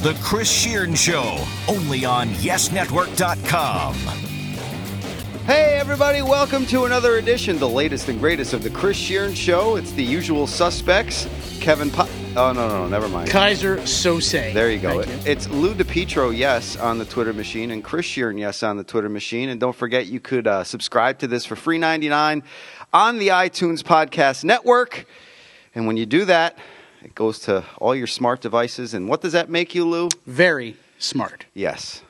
is The Chris Shearn Show, only on YesNetwork.com. Hey, everybody, welcome to another edition, the latest and greatest of The Chris Shearn Show. It's the usual suspects Kevin Po- Oh, no, no, no, never mind. Keyser Soze. There you go. Thank you. It's Lou DiPietro, yes, on the Twitter machine, and Chris Shearn, yes, on the Twitter machine. And don't forget, you could uh, subscribe to this for free ninety nine on the iTunes Podcast Network. And when you do that, it goes to all your smart devices. And what does that make you, Lou? Very smart. Yes,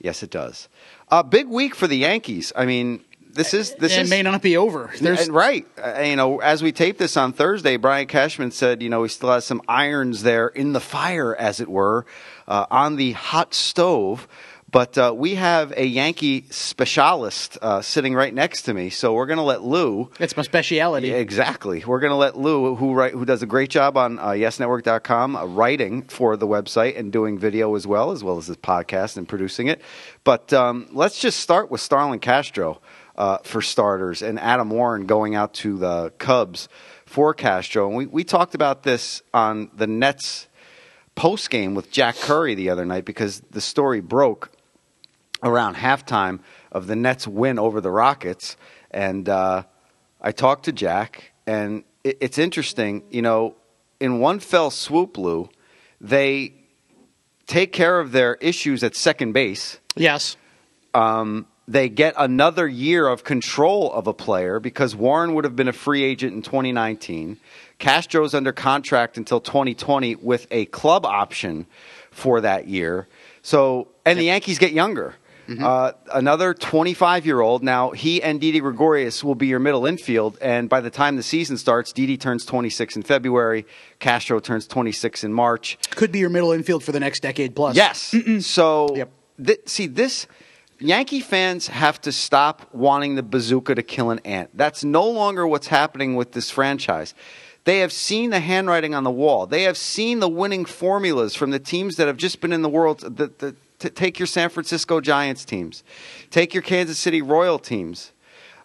yes, it does. A big week for the Yankees. I mean, this is this it is may not be over. There's and right. Uh, you know, as we tape this on Thursday, Brian Cashman said, you know, he still has some irons there in the fire, as it were, uh, on the hot stove. But uh, we have a Yankee specialist uh, sitting right next to me, so we're going to let Lou. it's my speciality. Exactly. We're going to let Lou, who write, who does a great job on uh, YesNetwork.com, uh, writing for the website and doing video as well, as well as the podcast and producing it. But um, let's just start with Starlin Castro uh, for starters, and Adam Warren going out to the Cubs for Castro. And we, we talked about this on the Nets post game with Jack Curry the other night because the story broke around halftime of the Nets win over the Rockets, and uh, I talked to Jack, and it, it's interesting. You know, in one fell swoop, Lou, they take care of their issues at second base. Yes. Um, they get another year of control of a player because Warren would have been a free agent in 2019. Castro's under contract until 2020 with a club option for that year. So, and the Yankees get younger. Uh, another 25 year old. Now, he and Didi Gregorius will be your middle infield. And by the time the season starts, Didi turns 26 in February. Castro turns 26 in March. Could be your middle infield for the next decade plus. Yes. So, Yep. thi- see, this Yankee fans have to stop wanting the bazooka to kill an ant. That's no longer what's happening with this franchise. They have seen the handwriting on the wall. They have seen the winning formulas from the teams that have just been in the world. The, the, t- take your San Francisco Giants teams, take your Kansas City Royal teams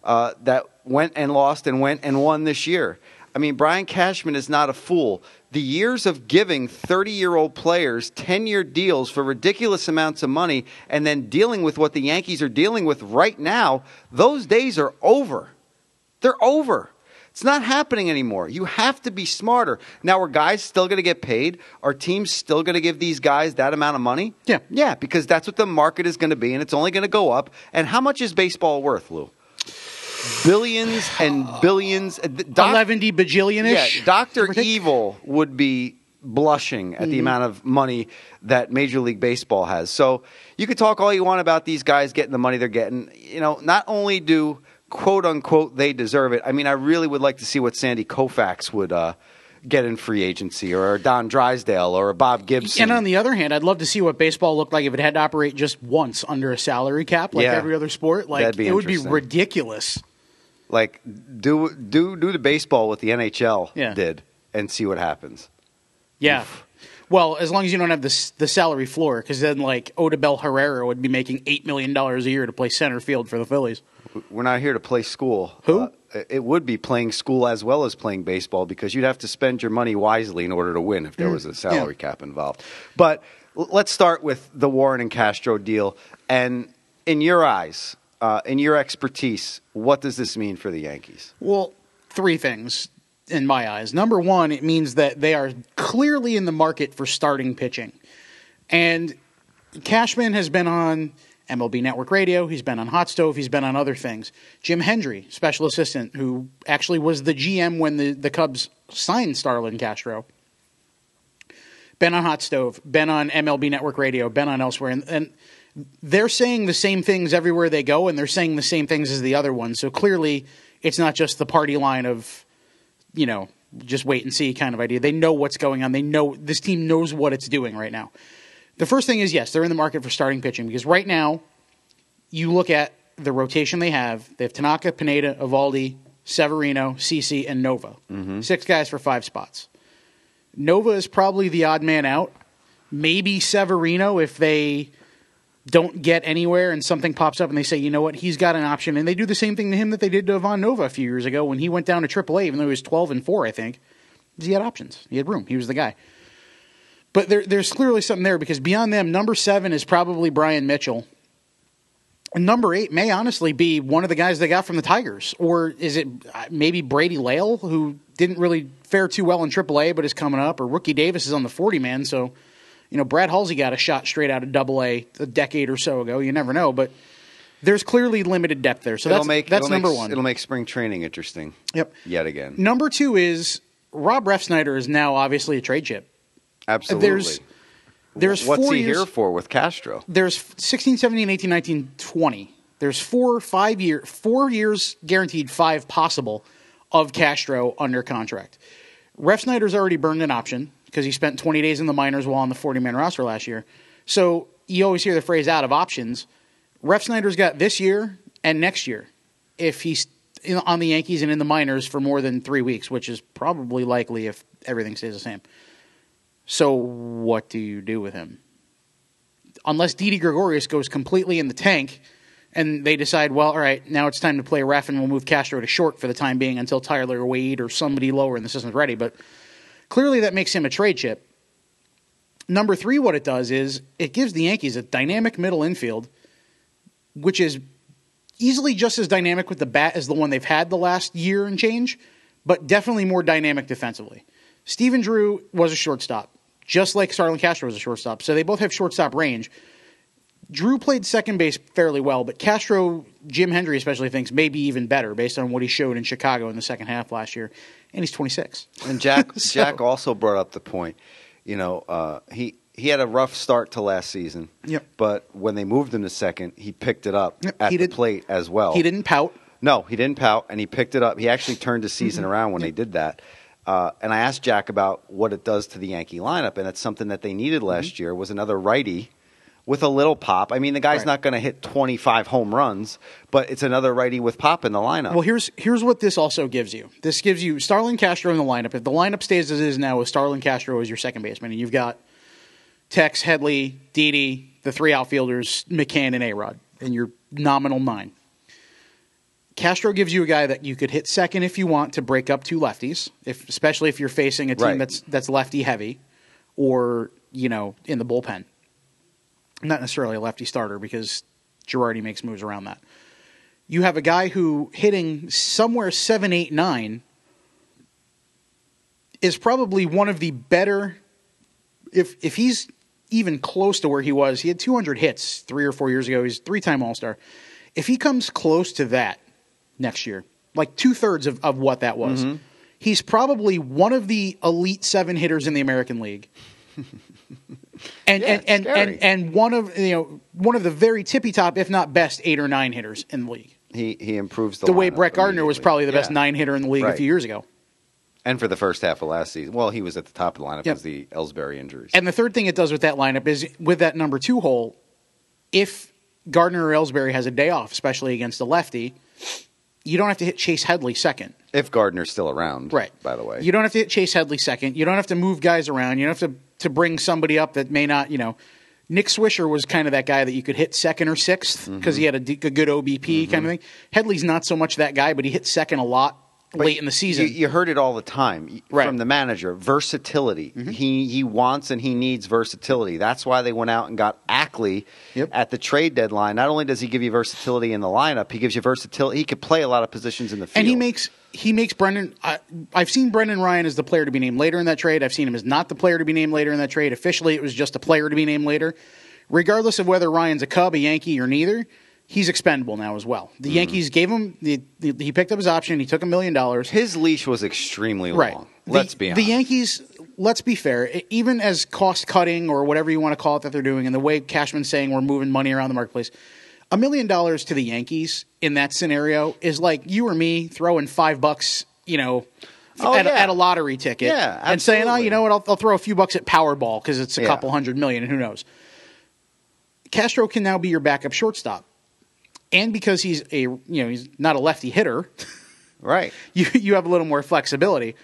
uh, that went and lost and went and won this year. I mean, Brian Cashman is not a fool. The years of giving 30 year old players 10 year deals for ridiculous amounts of money and then dealing with what the Yankees are dealing with right now, those days are over. They're over. It's not happening anymore. You have to be smarter. Now, are guys still going to get paid? Are teams still going to give these guys that amount of money? Yeah. Yeah, because that's what the market is going to be, and it's only going to go up. And how much is baseball worth, Lou? Billions and billions. Uh, Doc- 11 bajillion yeah. Doctor Evil would be blushing at Mm-hmm. the amount of money that Major League Baseball has. So you could talk all you want about these guys getting the money they're getting. You know, not only do quote unquote they deserve it. I mean, I really would like to see what Sandy Koufax would uh, get in free agency, or Don Drysdale, or Bob Gibson. And on the other hand, I'd love to see what baseball looked like if it had to operate just once under a salary cap, like Yeah. every other sport. Like it would be ridiculous. like do do do the baseball what the NHL Yeah. did, and see what happens. Yeah. Well, as long as you don't have the the salary floor, because then like Odubel Herrera would be making eight million dollars a year to play center field for the Phillies. We're not here to play school. Who? Uh, it would be playing school as well as playing baseball because you'd have to spend your money wisely in order to win if there was a salary cap involved. But let's start with the Warren and Castro deal. And in your eyes, uh, in your expertise, what does this mean for the Yankees? Well, three things in my eyes. Number one, it means that they are clearly in the market for starting pitching. And Cashman has been on MLB Network Radio, he's been on Hot Stove, he's been on other things. Jim Hendry, special assistant, who actually was the GM when the, the Cubs signed Starlin Castro. Been on Hot Stove, been on MLB Network Radio, been on elsewhere. And, and they're saying the same things everywhere they go, and they're saying the same things as the other ones. So clearly, it's not just the party line of, you know, just wait and see kind of idea. They know what's going on. They know this team knows what it's doing right now. The first thing is yes, they're in the market for starting pitching because right now, you look at the rotation they have. They have Tanaka, Pineda, Eovaldi, Severino, CC, and Nova. Mm-hmm. Six guys for five spots. Nova is probably the odd man out. Maybe Severino if they don't get anywhere and something pops up and they say, you know what, he's got an option. And they do the same thing to him that they did to Ivan Nova a few years ago when he went down to AAA, even though he was 12 and 4, I think. He had options. He had room. He was the guy. But there, there's clearly something there because beyond them, number seven is probably Bryan Mitchell. And number eight may honestly be one of the guys they got from the Tigers. Or is it uh, maybe Brady Lail, who didn't really fare too well in AAA but is coming up? Or Rookie Davis is on the 40 man. So, you know, Brad Halsey got a shot straight out of Double A a decade or so ago. You never know. But there's clearly limited depth there. So it'll that's, make that's it'll number make, one. It'll make spring training interesting. Yep. Yet again. Number two is Rob Refsnyder is now obviously a trade chip. Absolutely. There's there's What's four he years, here for with Castro? There's 16, 17, 18, 19, 20. There's four, five year, four years guaranteed, five possible of Castro under contract. Refsnyder's already burned an option because he spent 20 days in the minors while on the 40 man roster last year. So you always hear the phrase out of options. Refsnyder's got this year and next year if he's in, on the Yankees and in the minors for more than three weeks, which is probably likely if everything stays the same. So what do you do with him? Unless Didi Gregorius goes completely in the tank and they decide, well, all right, now it's time to play ref and we'll move Castro to short for the time being until Tyler Wade or somebody lower in the system's ready. But clearly that makes him a trade chip. Number three, what it does is it gives the Yankees a dynamic middle infield, which is easily just as dynamic with the bat as the one they've had the last year and change, but definitely more dynamic defensively. Stephen Drew was a shortstop, just like Starlin Castro was a shortstop. So they both have shortstop range. Drew played second base fairly well, but Castro, Jim Hendry especially thinks maybe even better based on what he showed in Chicago in the second half last year, and he's 26. And Jack So- Jack also brought up the point. You know, uh, he he had a rough start to last season. Yep. But when they moved him to second, he picked it up Yep, at he the did- plate as well. He didn't pout. No, he didn't pout, and he picked it up. He actually turned the season around when they did that. Uh, and I asked Jack about what it does to the Yankee lineup, and it's something that they needed last Mm-hmm. year was another righty with a little pop. I mean, the guy's Right. not going to hit 25 home runs, but it's another righty with pop in the lineup. Well, here's here's what this also gives you. This gives you Starlin Castro in the lineup. If the lineup stays as is now with Starlin Castro as your second baseman, and you've got Tex, Headley, Didi, the three outfielders, McCann, and Arod, and your nominal nine. Castro gives you a guy that you could hit second if you want to break up two lefties, if especially if you're facing a team Right. that's that's lefty heavy, or you know in the bullpen. Not necessarily a lefty starter because Girardi makes moves around that you have a guy who hitting somewhere seven, eight, nine is probably one of the better. If if he's even close to where he was, he had 200 hits three or four years ago. He's three time All Star. If he comes close to that next year, like two thirds of, of what that was, mm-hmm. he's probably one of the elite seven hitters in the American League. And, Yeah, and, and, and and one of you know one of the very tippy top, if not best, eight or nine hitters in the league. he he improves the The way Brett Gardner was probably the best nine hitter in the league a few years ago. And for the first half of last season, well, he was at the top of the lineup Yep. because the Ellsbury injuries. And the third thing it does with that lineup is with that number two hole, if Gardner or Ellsbury has a day off, especially against a lefty, you don't have to hit Chase Headley second. if Gardner's still around, Right. By the way, You don't have to hit Chase Headley second. You don't have to move guys around. You don't have to, to bring somebody up that may not, you know. Nick Swisher was kind of that guy that you could hit second or 6th because Mm-hmm. he had a, d- a good OBP kind of thing. Headley's not so much that guy, but he hit second a lot But late in the season. You, you heard it all the time Right. Mm-hmm. from the manager. Versatility. He he wants and he needs versatility. That's why they went out and got Ackley Yep. at the trade deadline. Not only does he give you versatility in the lineup, he gives you versatility. He could play a lot of positions in the field. and he makes he makes Brendan. I, I've seen Brendan Ryan as the player to be named later in that trade. I've seen him as not the player to be named later in that trade. Officially, it was just a player to be named later. Regardless of whether Ryan's a Cub, a Yankee, or neither, he's expendable now as well. Mm-hmm. The Yankees gave him the, the he picked up his option. He took a million dollars. his leash was extremely long. The- Let's be honest. The Yankees, let's be fair, even as cost cutting or whatever you want to call it that they're doing, and the way Cashman's saying we're moving money around the marketplace, a million dollars to the Yankees in that scenario is like you or me throwing five bucks, you know, Oh, at, a- yeah. at a lottery ticket, Yeah, and saying, oh, you know what, I'll, I'll throw a few bucks at Powerball because it's a Yeah. couple hundred million, and who knows. Castro can now be your backup shortstop. And because he's a you know he's not a lefty hitter, right. you you have a little more flexibility.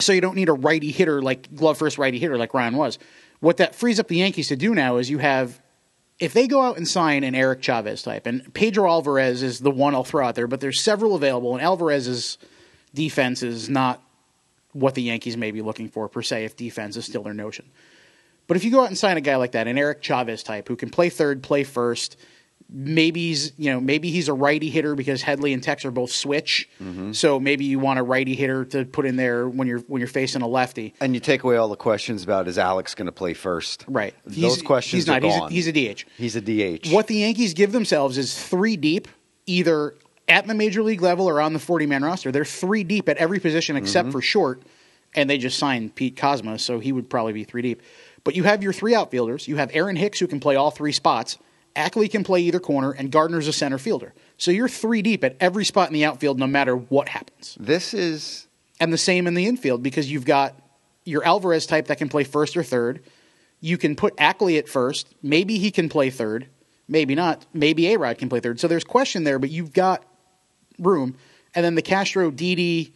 So you don't need a righty hitter like glove first righty hitter like Ryan was. What that frees up the Yankees to do now is you have if they go out and sign an Eric Chavez type, and Pedro Alvarez is the one I'll throw out there, but there's several available, and Alvarez's defense is not what the Yankees may be looking for per se if defense is still their notion. But if you go out and sign a guy like that, an Eric Chavez type who can play third, play first, maybe he's you know maybe he's a righty hitter because Headley and Tex are both switch, Mm-hmm. so maybe you want a righty hitter to put in there when you're when you're facing a lefty. And you take away all the questions about is Alex going to play first? Right. Those He's- questions he's not. are He's a- he's a DH. He's a DH. What the Yankees give themselves is three deep, either at the major league level or on the 40 man roster. They're three deep at every position except for short, and they just signed Pete Kozma, so he would probably be three deep. But you have your three outfielders. You have Aaron Hicks, who can play all three spots. Ackley can play either corner, and Gardner's a center fielder. So you're three deep at every spot in the outfield, no matter what happens. This is And the same in the infield because you've got your Alvarez type that can play first or third. You can put Ackley at first. Maybe he can play third. Maybe not. Maybe A Rod can play third. So there's question there, but you've got room. And then the Castro Didi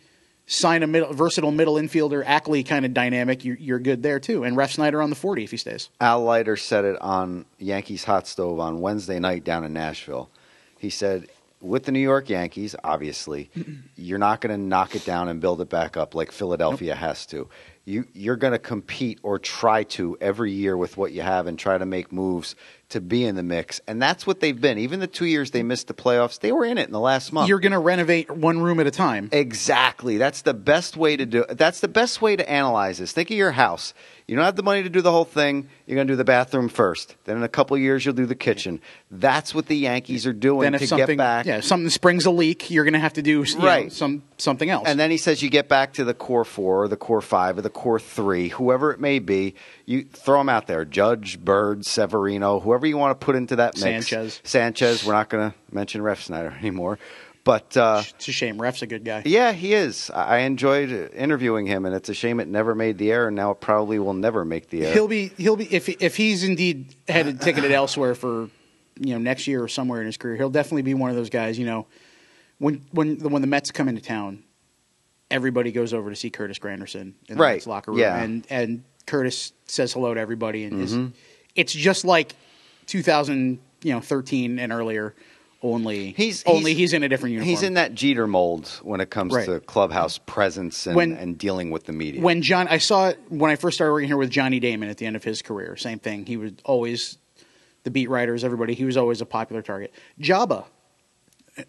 sign a middle, versatile middle infielder, Ackley kind of dynamic. You're, you're good there too. And Refsnyder on the 40 if he stays. Al Leiter said it on Yankees Hot Stove on Wednesday night down in Nashville. He said, with the New York Yankees, obviously, mm-hmm. you're not going to knock it down and build it back up like Philadelphia has to. You, you're going to compete or try to every year with what you have and try to make moves to be in the mix. And that's what they've been. Even the two years they missed the playoffs, they were in it in the last month. You're going to renovate one room at a time. Exactly. That's the best way to do. it. That's the best way to analyze this. Think of your house. You don't have the money to do the whole thing. You're going to do the bathroom first. Then in a couple of years, you'll do the kitchen. That's what the Yankees are doing Then if to something, get back. yeah, something springs a leak, you're going to have to do you know, Right. some something else. And then he says you get back to the core four, or the core five, or the core three, whoever it may be. You throw them out there: Judge, Bird, Severino, whoever you want to put into that mix. Sanchez. Sanchez. We're not going to mention Refsnyder anymore, but. Uh, it's a shame. Ref's a good guy. Yeah, he is. I enjoyed interviewing him, and it's a shame it never made the air, and now it probably will never make the air. He'll be he'll be if if he's indeed headed ticketed elsewhere for you know next year or somewhere in his career, he'll definitely be one of those guys. You know, when when the, when the Mets come into town, everybody goes over to see Curtis Granderson in the Right, Mets locker room, yeah. Mm-hmm. and and Curtis says hello to everybody, and is, it's just like 2000 you know 13 and earlier. Only He's only he's, in a different uniform. He's in that Jeter mold when it comes Right. to clubhouse presence and, When- and dealing with the media. when John, I saw it when I first started working here with Johnny Damon at the end of his career. Same thing. He was always the beat writers, everybody. He was always a popular target. Jabba,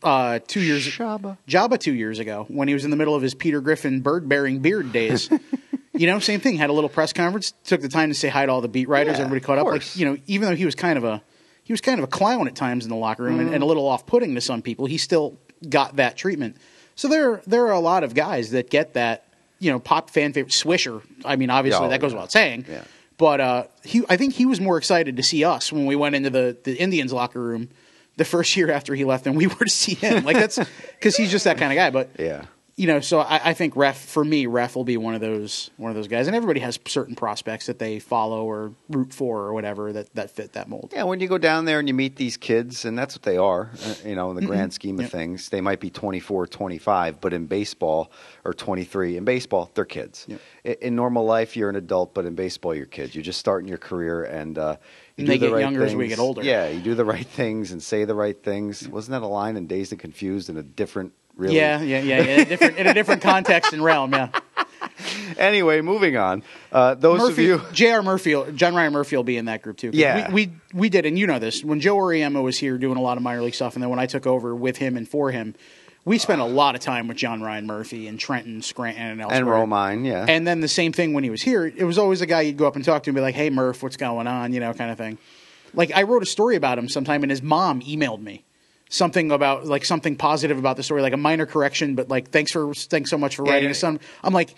uh, two years Jabba. Jabba two years ago when he was in the middle of his Peter Griffin bird bearing beard days. you know, same thing. Had a little press conference. Took the time to say hi to all the beat writers. Yeah, everybody caught up. Like you know, even though he was kind of a he was kind of a clown at times in the locker room and, and a little off putting to some people, he still got that treatment. So there there are a lot of guys that get that you know pop fan favorite Swisher. I mean, obviously Oh, that goes yeah. without saying. Yeah. But uh, he, I think he was more excited to see us when we went into the, the Indians locker room the first year after he left than we were to see him. Like that's because he's just that kind of guy. But yeah. You know, so I, I think ref for me, ref will be one of those one of those guys, and everybody has certain prospects that they follow or root for or whatever that that fit that mold. Yeah, when you go down there and you meet these kids, and that's what they are, uh, you know, in the grand scheme of Yep. things, they might be 24, 25, but in baseball, or 23, in baseball, they're kids. Yep. I- In normal life, you're an adult, but in baseball, you're kids. You're just starting your career, and uh, you And do they the get right younger as we get older. Yeah, you do the right things and say the right things. Wasn't that a line in Dazed and Confused in a different, really? Yeah, yeah, yeah. In a different, in a different context and realm. Yeah. Anyway, moving on. Uh, those Murphy, of you. J.R. Murphy, John Ryan Murphy will be in that group too. Yeah. we, we we did, and you know this. When Joe Auriemma was here doing a lot of minor league stuff, and then when I took over with him and for him, we spent a lot of time with John Ryan Murphy and Trenton, Scranton, and elsewhere. And Romine, yeah. And then the same thing when he was here. It was always a guy you'd go up and talk to and be like, "Hey, Murph, what's going on?" You know, kind of thing. Like I wrote a story about him sometime, and his mom emailed me something about like something positive about the story, like a minor correction, but like thanks for thanks so much for Yeah, writing yeah. his son. I'm like,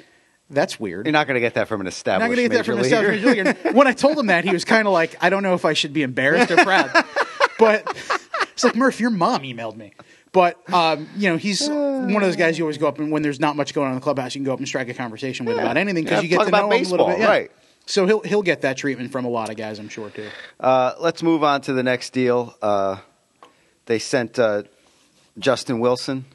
that's weird. You're not going to get that from an established not going to get that from a major South leaguer. Major when I told him that, he was kind of like, I don't know if I should be embarrassed or proud. but it's like, Murph, your mom emailed me. But, um, you know, he's one of those guys you always go up and when there's not much going on in the clubhouse, you can go up and strike a conversation with Yeah. about anything because Yeah, you get to know him a little bit. Yeah. right. So he'll he'll get that treatment from a lot of guys, I'm sure too. Uh, let's move on to the next deal. Uh, they sent uh, Justin Wilson.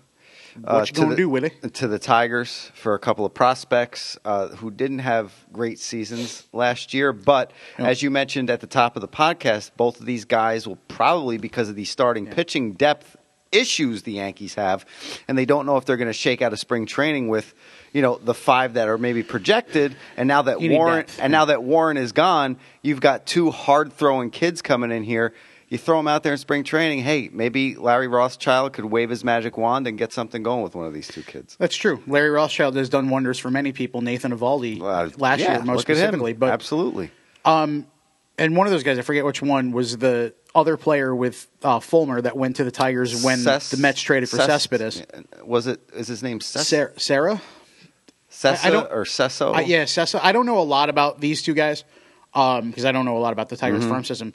uh, What you to gonna the- do, Willie? To the Tigers for a couple of prospects uh, who didn't have great seasons last year. But No. as you mentioned at the top of the podcast, both of these guys will probably, because of the starting pitching depth issues the Yankees have, and they don't know if they're going to shake out a spring training with, you know, the five that are maybe projected. And now that Warren depth. and now that Warren is gone, you've got two hard throwing kids coming in here. You throw them out there in spring training. Hey, maybe Larry Rothschild could wave his magic wand and get something going with one of these two kids. That's true. Larry Rothschild has done wonders for many people. Nathan Eovaldi Uh, last yeah, year, most him. specifically. But absolutely. and one of those guys, I forget which one, was the other player with uh, Fulmer that went to the Tigers when Ces- the Mets traded for Ces- Cespedes. Was it? Is his name Ces- Sarah, Sarah? Cessa I- I don't- or Cesso? Uh, yeah, Cessa. I don't know a lot about these two guys because I don't know a lot about the Tigers Mm-hmm. farm system.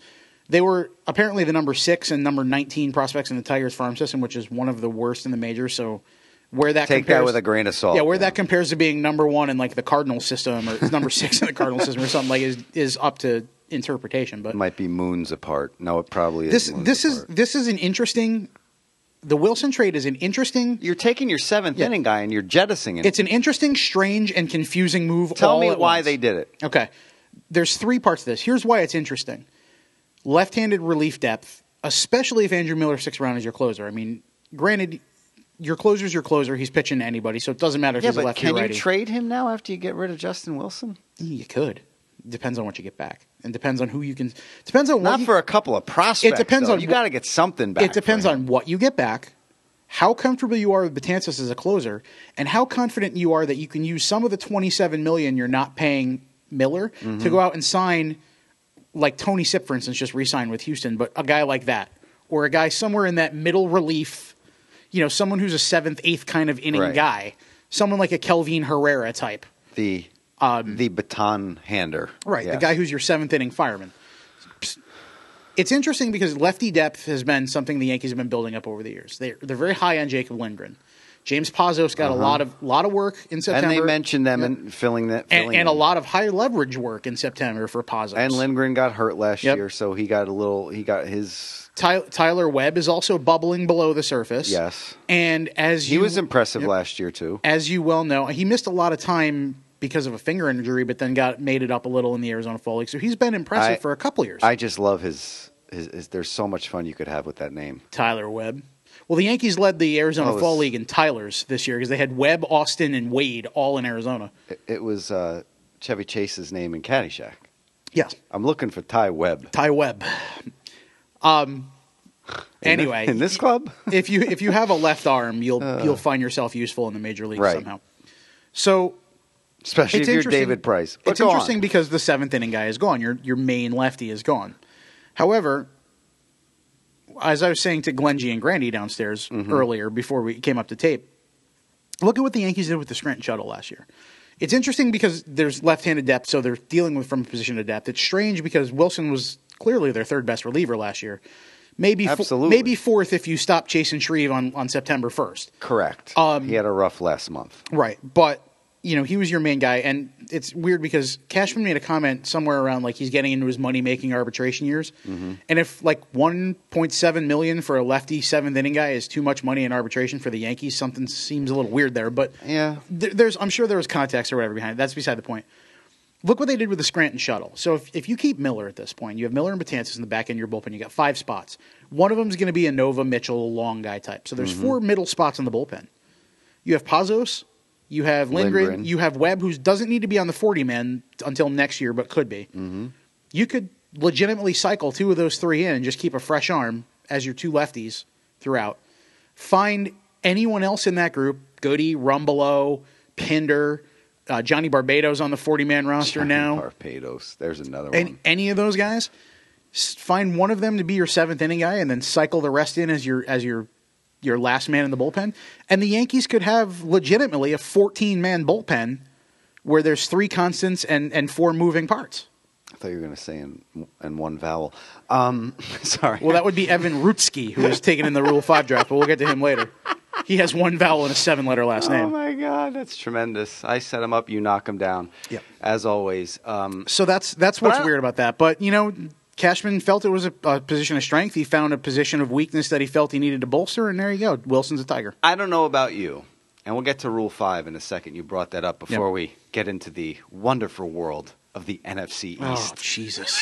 They were apparently the number six and number nineteen prospects in the Tigers farm system, which is one of the worst in the majors. So where that Take that compares, with a grain of salt, Yeah, where yeah. that compares to being number one in like the Cardinal system or number six in the Cardinal system or something like is is up to interpretation. But It might be moons apart. No, it probably is. this this is this is an interesting. The Wilson trade is an interesting. You're taking your seventh Yeah. inning guy and you're jettisoning him. It's an interesting, strange, and confusing move. Tell me why once. they did it. Okay. There's three parts to this. Here's why it's interesting. Left-handed relief depth, especially if Andrew Miller sticks around as your closer. I mean, granted, your closer's your closer. He's pitching to anybody, so it doesn't matter if Yeah, he's a but lefty can you trade him now after you get rid of Justin Wilson? you could. Depends on what you get back, and depends on who you can. Depends on what Not you, for a couple of prospects. It depends though. on you got to get something back. It depends on what you get back, how comfortable you are with Betances as a closer, and how confident you are that you can use some of the 27 million you're not paying Miller Mm-hmm. to go out and sign, like Tony Sipp, for instance, just re-signed with Houston, but a guy like that, or a guy somewhere in that middle relief, you know, someone who's a seventh, eighth kind of inning Right. guy, someone like a Kelvin Herrera type, the the baton hander. Um, Right, the guy who's your seventh inning fireman. It's interesting because lefty depth has been something the Yankees have been building up over the years. They're they're very high on Jacob Lindgren. James Pazos got a lot of lot of work in September, Uh-huh. and they mentioned them in filling that, and, filling and a lot of high leverage work in September for Pazos. And Lindgren got hurt last Yep. year, so he got a little. He got his. Ty- Tyler Webb is also bubbling below the surface. Yes. and as He you, was impressive Yep. last year too. as you well know, he missed a lot of time because of a finger injury, but then got made it up a little in the Arizona Fall League. So he's been impressive I- for a couple years. I just love his, his, his. There's so much fun you could have with that name. Tyler Webb. Well, the Yankees led the Arizona Oh, Fall League in Tylers this year because they had Webb, Austin, and Wade all in Arizona. It, it was uh, Chevy Chase's name in Caddyshack. Yes, I'm looking for Ty Webb. Ty Webb. Um. Anyway, in this club, if you if you have a left arm, you'll you'll find yourself useful in the major leagues Right. somehow. So especially if you're interesting. David Price. But it's go on. interesting because the seventh inning guy is gone. Your your main lefty is gone. However, as I was saying to Glenn G and Grandy downstairs Mm-hmm. earlier before we came up to tape, look at what the Yankees did with the Scranton Shuttle last year. It's interesting because there's left-handed depth, so they're dealing with from a position of depth. It's strange because Wilson was clearly their third best reliever last year. Maybe fo- Absolutely. maybe fourth if you stop Chasen Shreve on, on September first. Correct. Um, he had a rough last month. Right. But, you know, he was your main guy. And it's weird because Cashman made a comment somewhere around like he's getting into his money making arbitration years. Mm-hmm. And if like 1.7 million for a lefty seventh inning guy is too much money in arbitration for the Yankees, something seems a little weird there. But Yeah. there, there's, I'm sure there was context or whatever behind it. That's beside the point. Look what they did with the Scranton shuttle. So if, if you keep Miller at this point, you have Miller and Betances in the back end of your bullpen. You got five spots. One of them is going to be a Nova Mitchell long guy type. So there's four middle spots in the bullpen. You have Pazos, you have Lindgren, Lindgren. you have Webb, who doesn't need to be on the 40 man until next year, but could be. Mm-hmm. You could legitimately cycle two of those three in and just keep a fresh arm as your two lefties throughout. Find anyone else in that group, Goody, Rumbelow, Pinder, uh, Johnny Barbato on the 40 man roster now. Barbato. There's another And one. any of those guys, find one of them to be your seventh inning guy, and then cycle the rest in as your as your your last man in the bullpen. And the Yankees could have legitimately a 14 man bullpen where there's three constants and and four moving parts. I thought you were going to say in, in one vowel. Um, sorry. Well, that would be Evan Rutckyj, who was taken in the Rule Five draft, but we'll get to him later. He has one vowel and a seven letter last name. Oh my God, that's tremendous! I set him up, you knock him down. Yep. As always. Um, So that's that's what's weird about that. But you know, Cashman felt it was a, a position of strength. He found a position of weakness that he felt he needed to bolster, and there you go. Wilson's a tiger. I don't know about you, and we'll get to Rule Five in a second. You brought that up before Yep. we get into the wonderful world of the NFC East. Oh Jesus!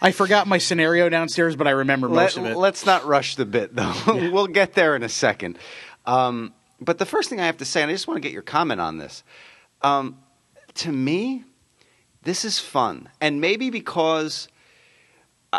I forgot my scenario downstairs, but I remember most Let, of it. Let's not rush the bit, though. we'll get there in a second. Um, but the first thing I have to say, and I just want to get your comment on this. Um, to me, this is fun, and maybe because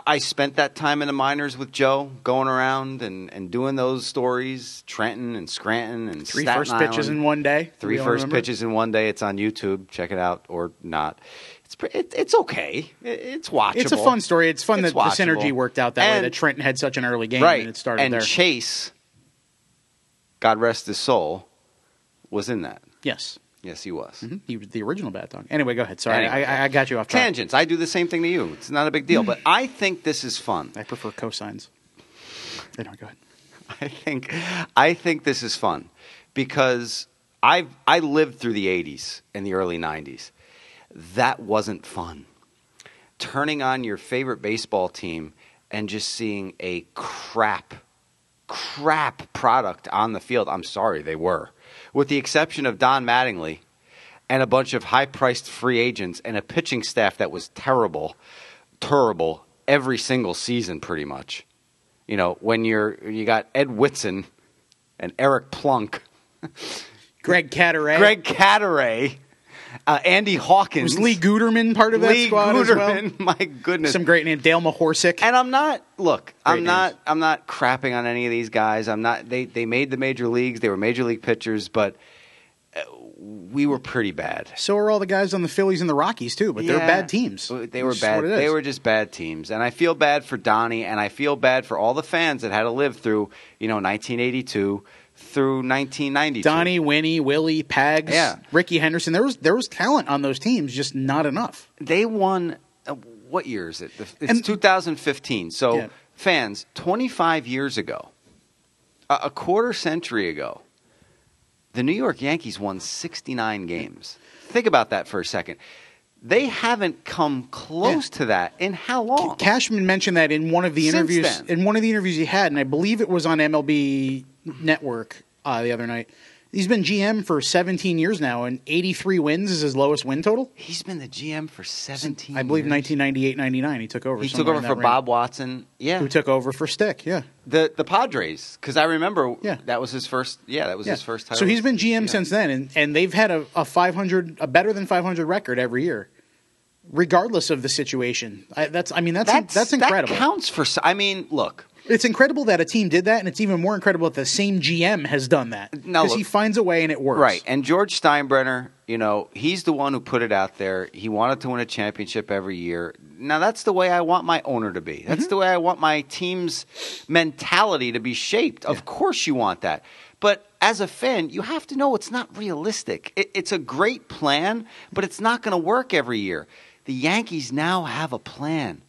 I- spent that time in the minors with Joe, going around and, and doing those stories, Trenton and Scranton and Three Staten first pitches in one day. Three first remember? pitches in one day. It's on YouTube. Check it out or not. It's it, it's okay. It, it's watchable. It's a fun story. It's fun It's that the synergy worked out that way. That Trenton had such an early game right. and it started and there. Chase, God rest his soul, was in that. yes, Yes, he was. Mhm. he was the original bad dog. Anyway, go ahead. Sorry, Anyway. I, I got you off track. Tangents. I do the same thing to you. It's not a big deal, but I think this is fun. I prefer cosines. Anyway, go ahead. I think I think this is fun because I've I lived through the '80s and the early '90s. That wasn't fun. Turning on your favorite baseball team and just seeing a crap, crap product on the field. I'm sorry, they were, with the exception of Don Mattingly and a bunch of high-priced free agents and a pitching staff that was terrible, terrible every single season, pretty much you know, when you're you got Ed Whitson and Eric Plunk, Greg Cadaret. Greg Cadaret, uh, Andy Hawkins, was Lee Guetterman part of that Lee squad as well? My goodness. Some great name, Dale Mohorcic. and I'm not look, I'm Great not. I'm not crapping on any of these guys. I'm not they they made the major leagues, they were major league pitchers, but uh, we were pretty bad. so are all the guys on the Phillies and the Rockies too, but they're bad teams. They were bad. They were just bad teams, and I feel bad for Donnie, and I feel bad for all the fans that had to live through, you know, 1982 through 1992. Donnie, Winnie, Willie, Pags, Yeah. Rickey Henderson. There was there was talent on those teams, just not enough. they won. Uh, what year is it? It's And- 2015. So, Yeah. fans, 25 years ago, a, a quarter century ago, the New York Yankees won 69 games. Think about that for a second. They haven't come close to that in how long? Cashman mentioned that in one of the Since interviews then. in one of the interviews he had, and I believe it was on MLB Network uh, the other night. He's been GM for 17 years now, and 83 wins is his lowest win total. He's been the GM for 17 I believe years. 1998, 99. He took over. He took over for. Bob Watson. Yeah. who took over for Stick. Yeah, the the Padres cuz I remember Yeah. that was his first yeah, that was yeah. his first title. So he's been GM Yeah. since then, and, and they've had a, a 500, a better than 500 record every year, regardless of the situation. I, that's, I mean, that's that's, incredible. That counts for I mean, look. It's incredible that a team did that, and it's even more incredible that the same GM has done that because he finds a way and it works. Right. And George Steinbrenner, you know, he's the one who put it out there. He wanted to win a championship every year. Now, that's the way I want my owner to be. That's Mm-hmm. the way I want my team's mentality to be shaped. Of course, you want that. But as a fan, you have to know it's not realistic. It, it's a great plan, but it's not going to work every year. The Yankees now have a plan.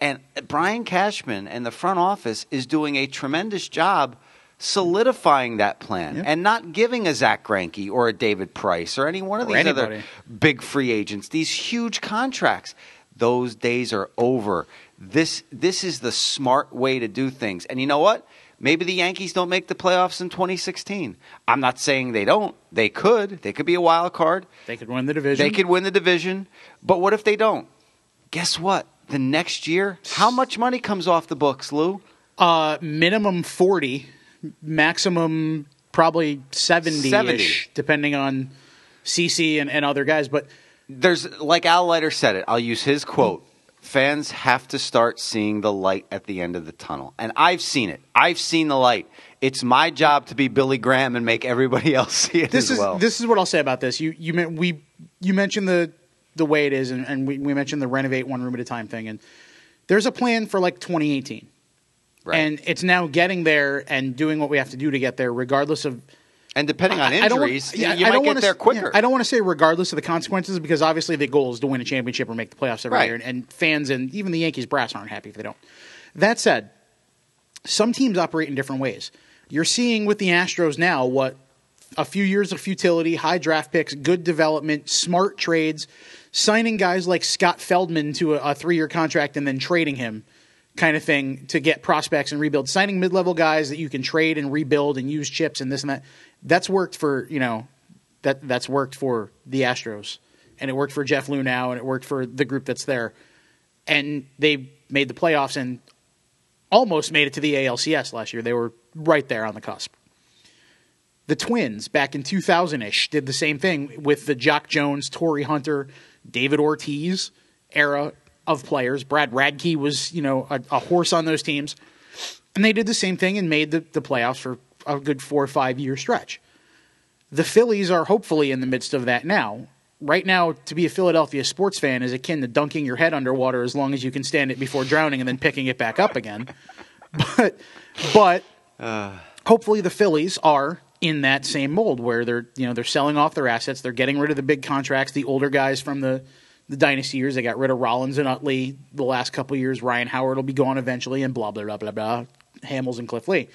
And Brian Cashman and the front office is doing a tremendous job solidifying that plan Yeah. and not giving a Zack Greinke or a David Price or any one of Or these anybody. other big free agents these huge contracts. Those days are over. This this is the smart way to do things. And you know what? Maybe the Yankees don't make the playoffs in 2016. I'm not saying they don't. They could. They could be a wild card. They could win the division. They could win the division. But what if they don't? Guess what? The next year, how much money comes off the books, Lou? uh, minimum 40, maximum probably 70 70. ish, depending on CC and, and other guys. But There's like Al Leiter said it. I'll use his quote. Fans have to start seeing the light at the end of the tunnel. And I've seen it. I've seen the light. It's my job to be Billy Graham and make everybody else see it this as is well. this is what I'll say about this. You you meant we you mentioned the the way it is, and, and we, we mentioned the renovate one room at a time thing, and there's a plan for like 2018, right. and it's now getting there and doing what we have to do to get there, regardless of and depending on I- I injuries, yeah, you I might don't get there s- quicker. yeah, I don't want to say regardless of the consequences because obviously the goal is to win a championship or make the playoffs every Right. year, and, and fans and even the Yankees brass aren't happy if they don't. That said, some teams operate in different ways. You're seeing with the Astros now what a few years of futility, high draft picks, good development, smart trades, signing guys like Scott Feldman to a, a three year contract and then trading him kind of thing to get prospects and rebuild. Signing mid level guys that you can trade and rebuild and use chips and this and that. That's worked for, you know, that that's worked for the Astros. And it worked for Jeff Luhnow and it worked for the group that's there. and they made the playoffs and almost made it to the ALCS last year. They were right there on the cusp. The Twins back in 2000 ish did the same thing with the Jacque Jones, Torii Hunter, David Ortiz era of players. Brad Radke was, you know, a, a horse on those teams. And they did the same thing and made the, the playoffs for a good four or five year stretch. The Phillies are hopefully in the midst of that now. Right now, to be a Philadelphia sports fan is akin to dunking your head underwater as long as you can stand it before drowning and then picking it back up again. But, but uh. hopefully the Phillies are in that same mold where they're you know they're selling off their assets, they're getting rid of the big contracts, the older guys from the the dynasty years. They got rid of Rollins and Utley the last couple years. Ryan Howard will be gone eventually, and blah blah blah blah blah. Hamels and Cliff Lee.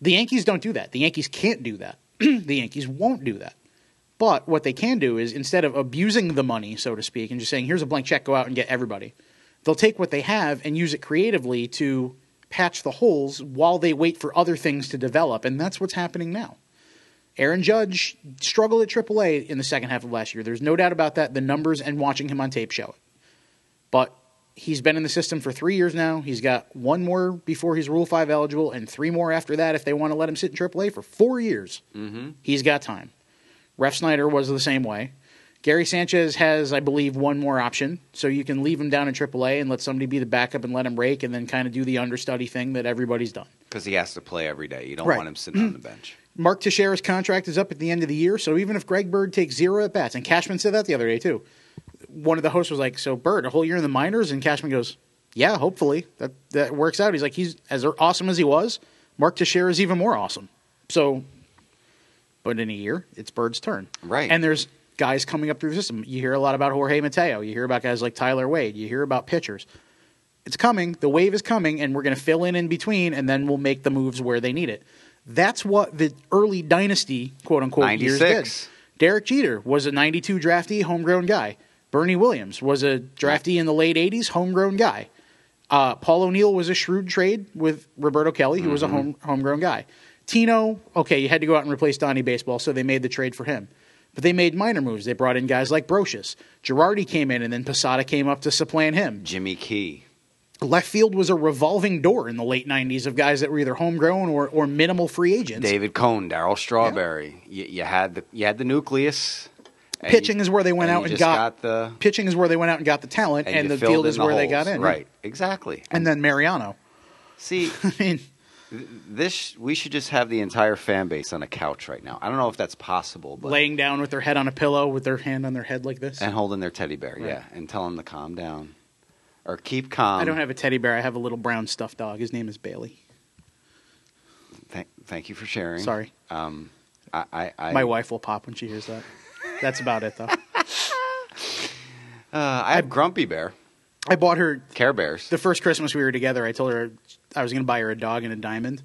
The Yankees don't do that. The Yankees can't do that. the Yankees won't do that. But what they can do is instead of abusing the money, so to speak, and just saying, here's a blank check, go out and get everybody, they'll take what they have and use it creatively to patch the holes while they wait for other things to develop. And that's what's happening now. Aaron Judge struggled at AAA in the second half of last year. There's no doubt about that. The numbers and watching him on tape show it. But he's been in the system for three years now. He's got one more before he's Rule 5 eligible and three more after that if they want to let him sit in AAA for four years. Mm-hmm. He's got time. Refsnyder was the same way. Gary Sanchez has, I believe, one more option. So you can leave him down in AAA and let somebody be the backup and let him rake and then kind of do the understudy thing that everybody's done. Because he has to play every day. You don't Right. want him sitting on the bench. Mark Teixeira's contract is up at the end of the year, so even if Greg Bird takes zero at bats, and Cashman said that the other day too. One of the hosts was like, "So Bird, a whole year in the minors," and Cashman goes, "Yeah, hopefully that that works out." He's like, "He's as awesome as he was. Mark Teixeira is even more awesome." So, but in a year, it's Bird's turn, Right. And there's guys coming up through the system. You hear a lot about Jorge Mateo. You hear about guys like Tyler Wade. You hear about pitchers. It's coming. The wave is coming, and we're going to fill in in between, and then we'll make the moves where they need it. That's what the early dynasty, quote unquote, years did. Derek Jeter was a 92 draftee, homegrown guy. Bernie Williams was a draftee in the late 80s, homegrown guy. Uh, Paul O'Neill was a shrewd trade with Roberto Kelly, who was a home, homegrown guy. Tino, okay, you had to go out and replace Donnie Baseball, so they made the trade for him. But they made minor moves. They brought in guys like Brosius. Girardi came in, and then Posada came up to supplant him. Jimmy Key. Left field was a revolving door in the late 90s of guys that were either homegrown or, or minimal free agents. David Cone, Darryl Strawberry. You, you had the you had the nucleus. Pitching you- is where they went and out and just got, the pitching is where they went out and got the talent, and, you the field is the where they got in. Right, exactly. And then Mariano. See, I mean, this we should just have the entire fan base on a couch right now. I don't know if that's possible, but laying down with their head on a pillow with their hand on their head like this. and holding their teddy bear, Right. yeah, and tell them to calm down or keep calm. I don't have a teddy bear. I have a little brown stuffed dog. His name is Bailey. Thank, thank you for sharing. Sorry. Um, I, I, I My wife will pop when she hears that. That's about it, though. Uh, I have Grumpy Bear, I bought her Care Bears. the first Christmas we were together. I told her I was going to buy her a dog and a diamond.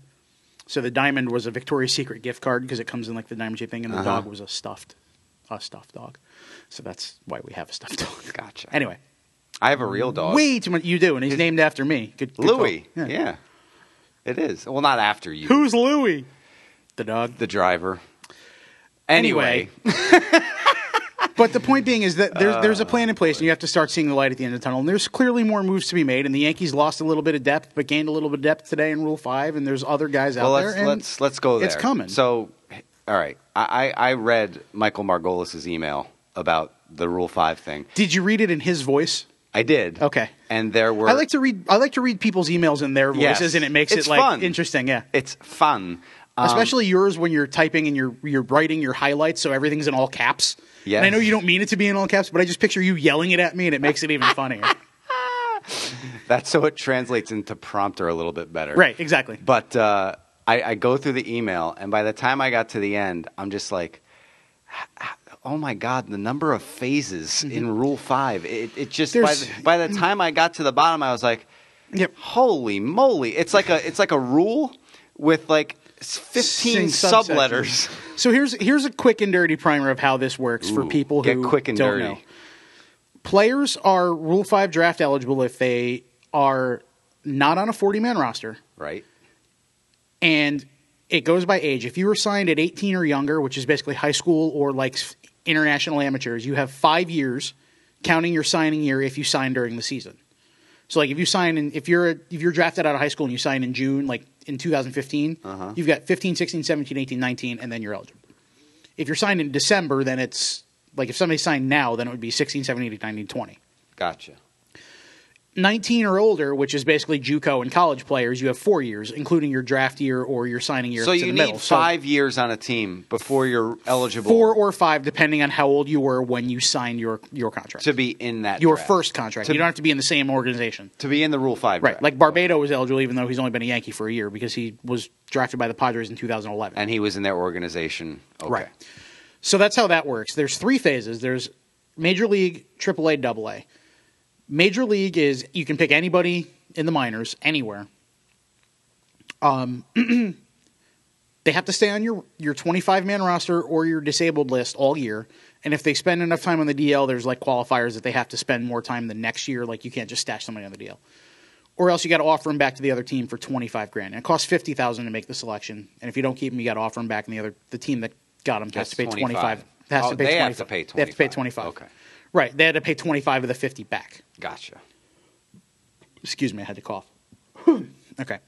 So the diamond was a Victoria's Secret gift card because it comes in like the diamond shaped thing, and the Uh-huh. dog was a stuffed, a stuffed dog. So that's why we have a stuffed dog. Gotcha. Anyway, I have a real dog. way too much. You do, and he's His- named after me. Good, good Louis. call. Yeah. it is. Well, not after you. Who's Louis? The dog. the driver? Anyway, But the point being is that there's Uh, there's a plan in place, and you have to start seeing the light at the end of the tunnel. And there's clearly more moves to be made. And the Yankees lost a little bit of depth, but gained a little bit of depth today in Rule Five. And there's other guys out well, there. let's and let's let's go there. It's coming. So, all right, I I read Michael Margolis's email about the Rule Five thing. Did you read it in his voice? I did. Okay. And there were. I like to read. I like to read people's emails in their Yes. voices, and it makes It's it like fun. interesting. Yeah, It's fun. Um, especially yours when you're typing and you're you're writing your highlights, so everything's in all caps. Yes. And I know you don't mean it to be in all caps, but I just picture you yelling it at me, and it makes it even funnier. That's so it translates into prompter a little bit better. right? Exactly. But uh, I, I go through the email, and by the time I got to the end, I'm just like, oh my god, the number of phases in Rule Five. It, it just by the, by the time I got to the bottom, I was like, Yep. holy moly! It's like a it's like a rule with like fifteen subletters. So here's here's a quick and dirty primer of how this works for Ooh, people get who quick and don't dirty. know. Players are Rule Five draft eligible if they are not on a 40 man roster, Right. and it goes by age. If you were signed at 18 or younger, which is basically high school or like s- international amateurs, you have five years, counting your signing year if you sign during the season. So like if you sign in, if you're if you're drafted out of high school and you sign in June, like in 2015, Uh-huh. you've got 15, 16, 17, 18, 19, and then you're eligible. If you're signed in December, then it's like if somebody signed now, then it would be 16, 17, 18, 19, 20. Gotcha. 19 or older, which is basically JUCO and college players, you have four years, including your draft year or your signing year. So you need the middle. So five years on a team before you're eligible four or five, depending on how old you were when you signed your your contract. to be in that your draft. first contract. To- you don't have to be in the same organization. to be in the Rule Five. Right. draft. Like Barbato was eligible even though he's only been a Yankee for a year because he was drafted by the Padres in 2011. and he was in their organization. Okay. Right. So that's how that works. There's three phases. There's Major League, AAA, AA. Major League is you can pick anybody in the minors anywhere. Um, they have to stay on your your 25 man roster or your disabled list all year. And if they spend enough time on the DL, there's like qualifiers that they have to spend more time the next year. Like you can't just stash somebody on the DL, or else you got to offer them back to the other team for 25 grand. And it costs 50,000 to make the selection. And if you don't keep them, you got to offer them back, and the other the team that got them has to pay 25. 25. Has Oh, to pay they 25. have to pay 25. They have to pay 25. 25. Okay. Right. They had to pay 25 of the 50 back. Gotcha. Excuse me, I had to cough. okay.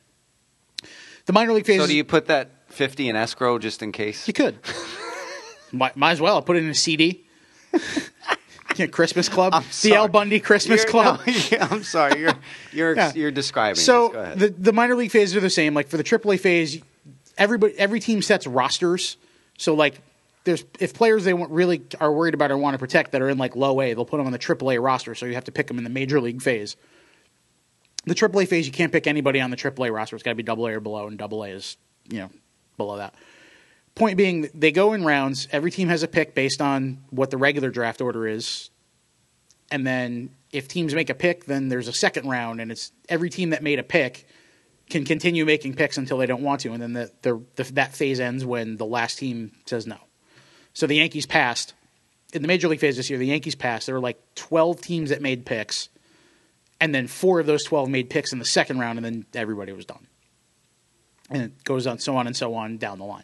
The minor league phase. So do you put that fifty in escrow just in case? You could. might, might as well. I'll put it in a CD. yeah, Christmas Club. I'm the sorry. Al Bundy Christmas You're- Club. no, yeah, I'm sorry. You're you're Yeah. you're describing. So this. Go ahead. the the minor league phases are the same. Like for the AAA phase, everybody every team sets rosters. So like there's if players they want, really are worried about or want to protect that are in like low A, they'll put them on the AAA roster. So you have to pick them in the major league phase. The AAA phase, you can't pick anybody on the AAA roster. It's got to be double A or below, and double A is you know below that. Point being, they go in rounds. Every team has a pick based on what the regular draft order is, and then if teams make a pick, then there's a second round, and it's every team that made a pick can continue making picks until they don't want to, and then the, the, the, that phase ends when the last team says no. So the Yankees passed in the major league phase this year. The Yankees passed. There were like 12 teams that made picks, and then four of those 12 made picks in the second round, and then everybody was done. And it goes on, so on and so on down the line.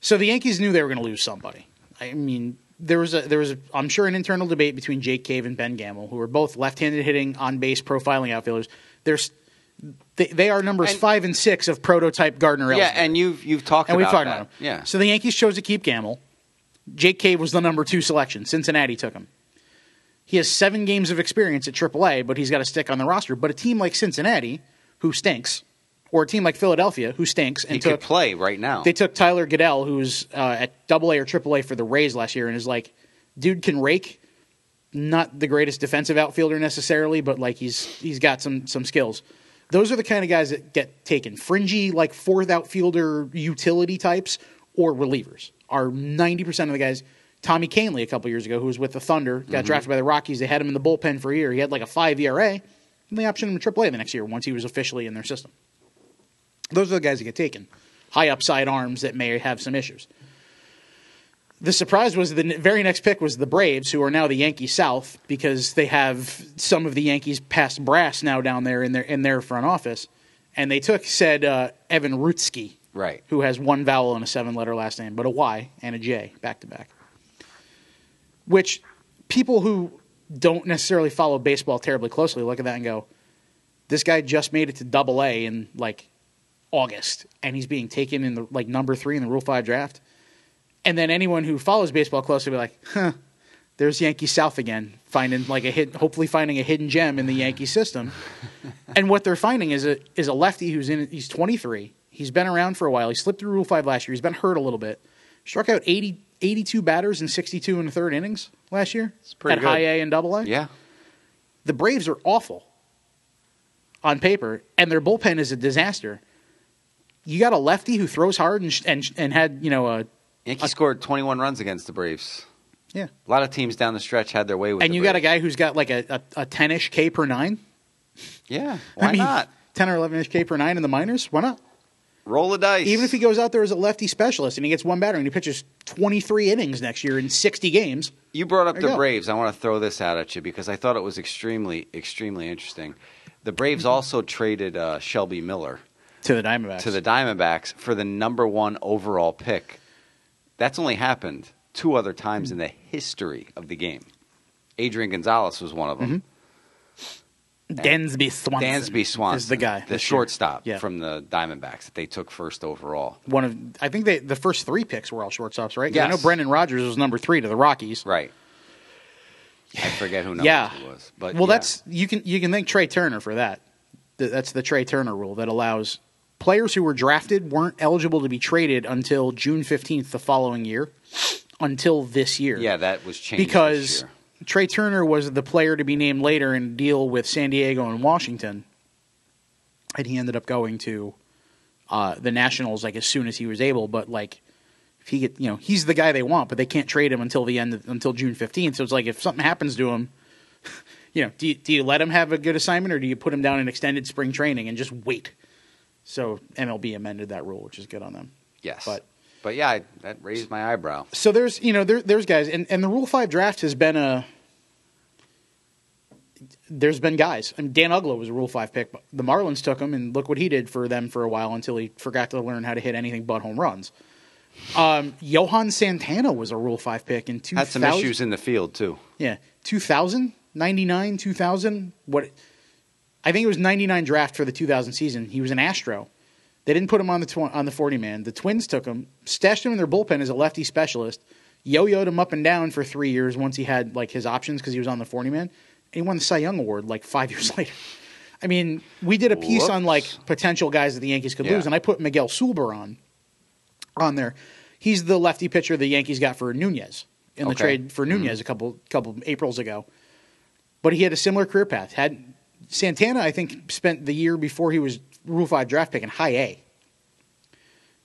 So the Yankees knew they were going to lose somebody. I mean, there was a there was a, I'm sure an internal debate between Jake Cave and Ben Gamel, who are both left-handed hitting on base profiling outfielders. There's they, they are numbers And- five and six of prototype Gardner yeah, Ellsbury. and you've you've talked and we've about talked that. about him. Yeah. So the Yankees chose to keep Gamel. Jake Cave was the number two selection. Cincinnati took him. He has seven games of experience at AAA, but he's got to stick on the roster. But a team like Cincinnati, who stinks, or a team like Philadelphia, who stinks, and he took could play right now. they took Tyler Goeddel, who's uh, at Double A or Triple A for the Rays last year, and is like, dude can rake. Not the greatest defensive outfielder necessarily, but like he's he's got some some skills. Those are the kind of guys that get taken. Fringy, like fourth outfielder utility types or relievers are ninety percent of the guys. Tommy Kahnle a couple years ago, who was with the Thunder, got drafted by the Rockies. They had him in the bullpen for a year. He had like a five ERA, and they optioned him to AAA the next year once he was officially in their system. Those are the guys that get taken. High upside arms that may have some issues. The surprise was the very next pick was the Braves, who are now the Yankee South because they have some of the Yankees past brass now down there in their in their front office, and they took said uh, Evan Rutckyj, Right. who has one vowel and a seven letter last name, but a Y and a J back to back. Which people who don't necessarily follow baseball terribly closely look at that and go, this guy just made it to double A in like August, and he's being taken in the like number three in the Rule Five draft. And then anyone who follows baseball closely will be like, huh, there's Yankee South again, finding like a hit, hopefully finding a hidden gem in the Yankee system. and what they're finding is a is a lefty who's in he's 23. He's been around for a while. He slipped through Rule 5 last year. He's been hurt a little bit. Struck out 80, 82 batters in 62 in the third innings last year It's pretty good. at good. high A and double A. yeah. The Braves are awful on paper, and their bullpen is a disaster. You got a lefty who throws hard and and, and had you know a Yankees scored 21 runs against the Braves. yeah, A lot of teams down the stretch had their way with. and you got a guy who's got like a a, a 10ish K per nine. Yeah. Why I mean, not? ten or eleven ish K per nine in the minors? Why not? Roll the dice. Even if he goes out there as a lefty specialist and he gets one batter and he pitches twenty three innings next year in sixty games, You brought up There the. Braves. I want to throw this out at you because I thought it was extremely, extremely interesting. The Braves Mm-hmm. also traded uh, Shelby Miller to the Diamondbacks. to the Diamondbacks for the number one overall pick. That's only happened two other times in the history of the game. Adrian Gonzalez was one of them. Dansby Swanson. Dansby Swanson is the guy, the shortstop Yeah. from the Diamondbacks that they took first overall. one of. I think they the first three picks were all shortstops, right? 'Cause I know Brendan Rodgers was number three to the Rockies. Right. I forget who number yeah. two was, but well, yeah. that's you can you can thank Trea Turner for that. That's the Trea Turner rule that allows players who were drafted weren't eligible to be traded until June fifteenth the following year, until this year. yeah that was changed this because year. Trea Turner was the player to be named later in a deal with San Diego and Washington, and he ended up going to uh, the Nationals like as soon as he was able. But like, if he get you know he's the guy they want, but they can't trade him until the end of, until June fifteenth. So it's like if something happens to him, you know, do you, do you let him have a good assignment or do you put him down in extended spring training and just wait? So MLB amended that rule, which is good on them. Yes, but- but yeah, I, that raised my eyebrow. so there's you know there, there's guys and, and the rule five draft has been a there's been guys. I mean, dan uggla was a rule five pick but the marlins took him and look what he did for them for a while until he forgot to learn how to hit anything but home runs. Um, johan santana was a rule five pick in 2000 Had some issues in the field too. yeah. 2000 99 2000 what i think it was 99 draft for the 2000 season. He was an astro they didn't put him on the tw- on the 40 man. The Twins took him, stashed him in their bullpen as a lefty specialist, yo-yoed him up and down for three years once he had like his options because he was on the 40 man, and he won the Cy Young award like five years later. I mean, we did a piece on like potential guys that the Yankees could Yeah. lose, and I put Miguel Sulbaran on on there. He's the lefty pitcher the Yankees got for Nunez in the Okay. trade for Nunez mm-hmm. a couple couple Aprils ago. But he had a similar career path. Had Santana, I think, spent the year before he was Rule Five draft pick in High A.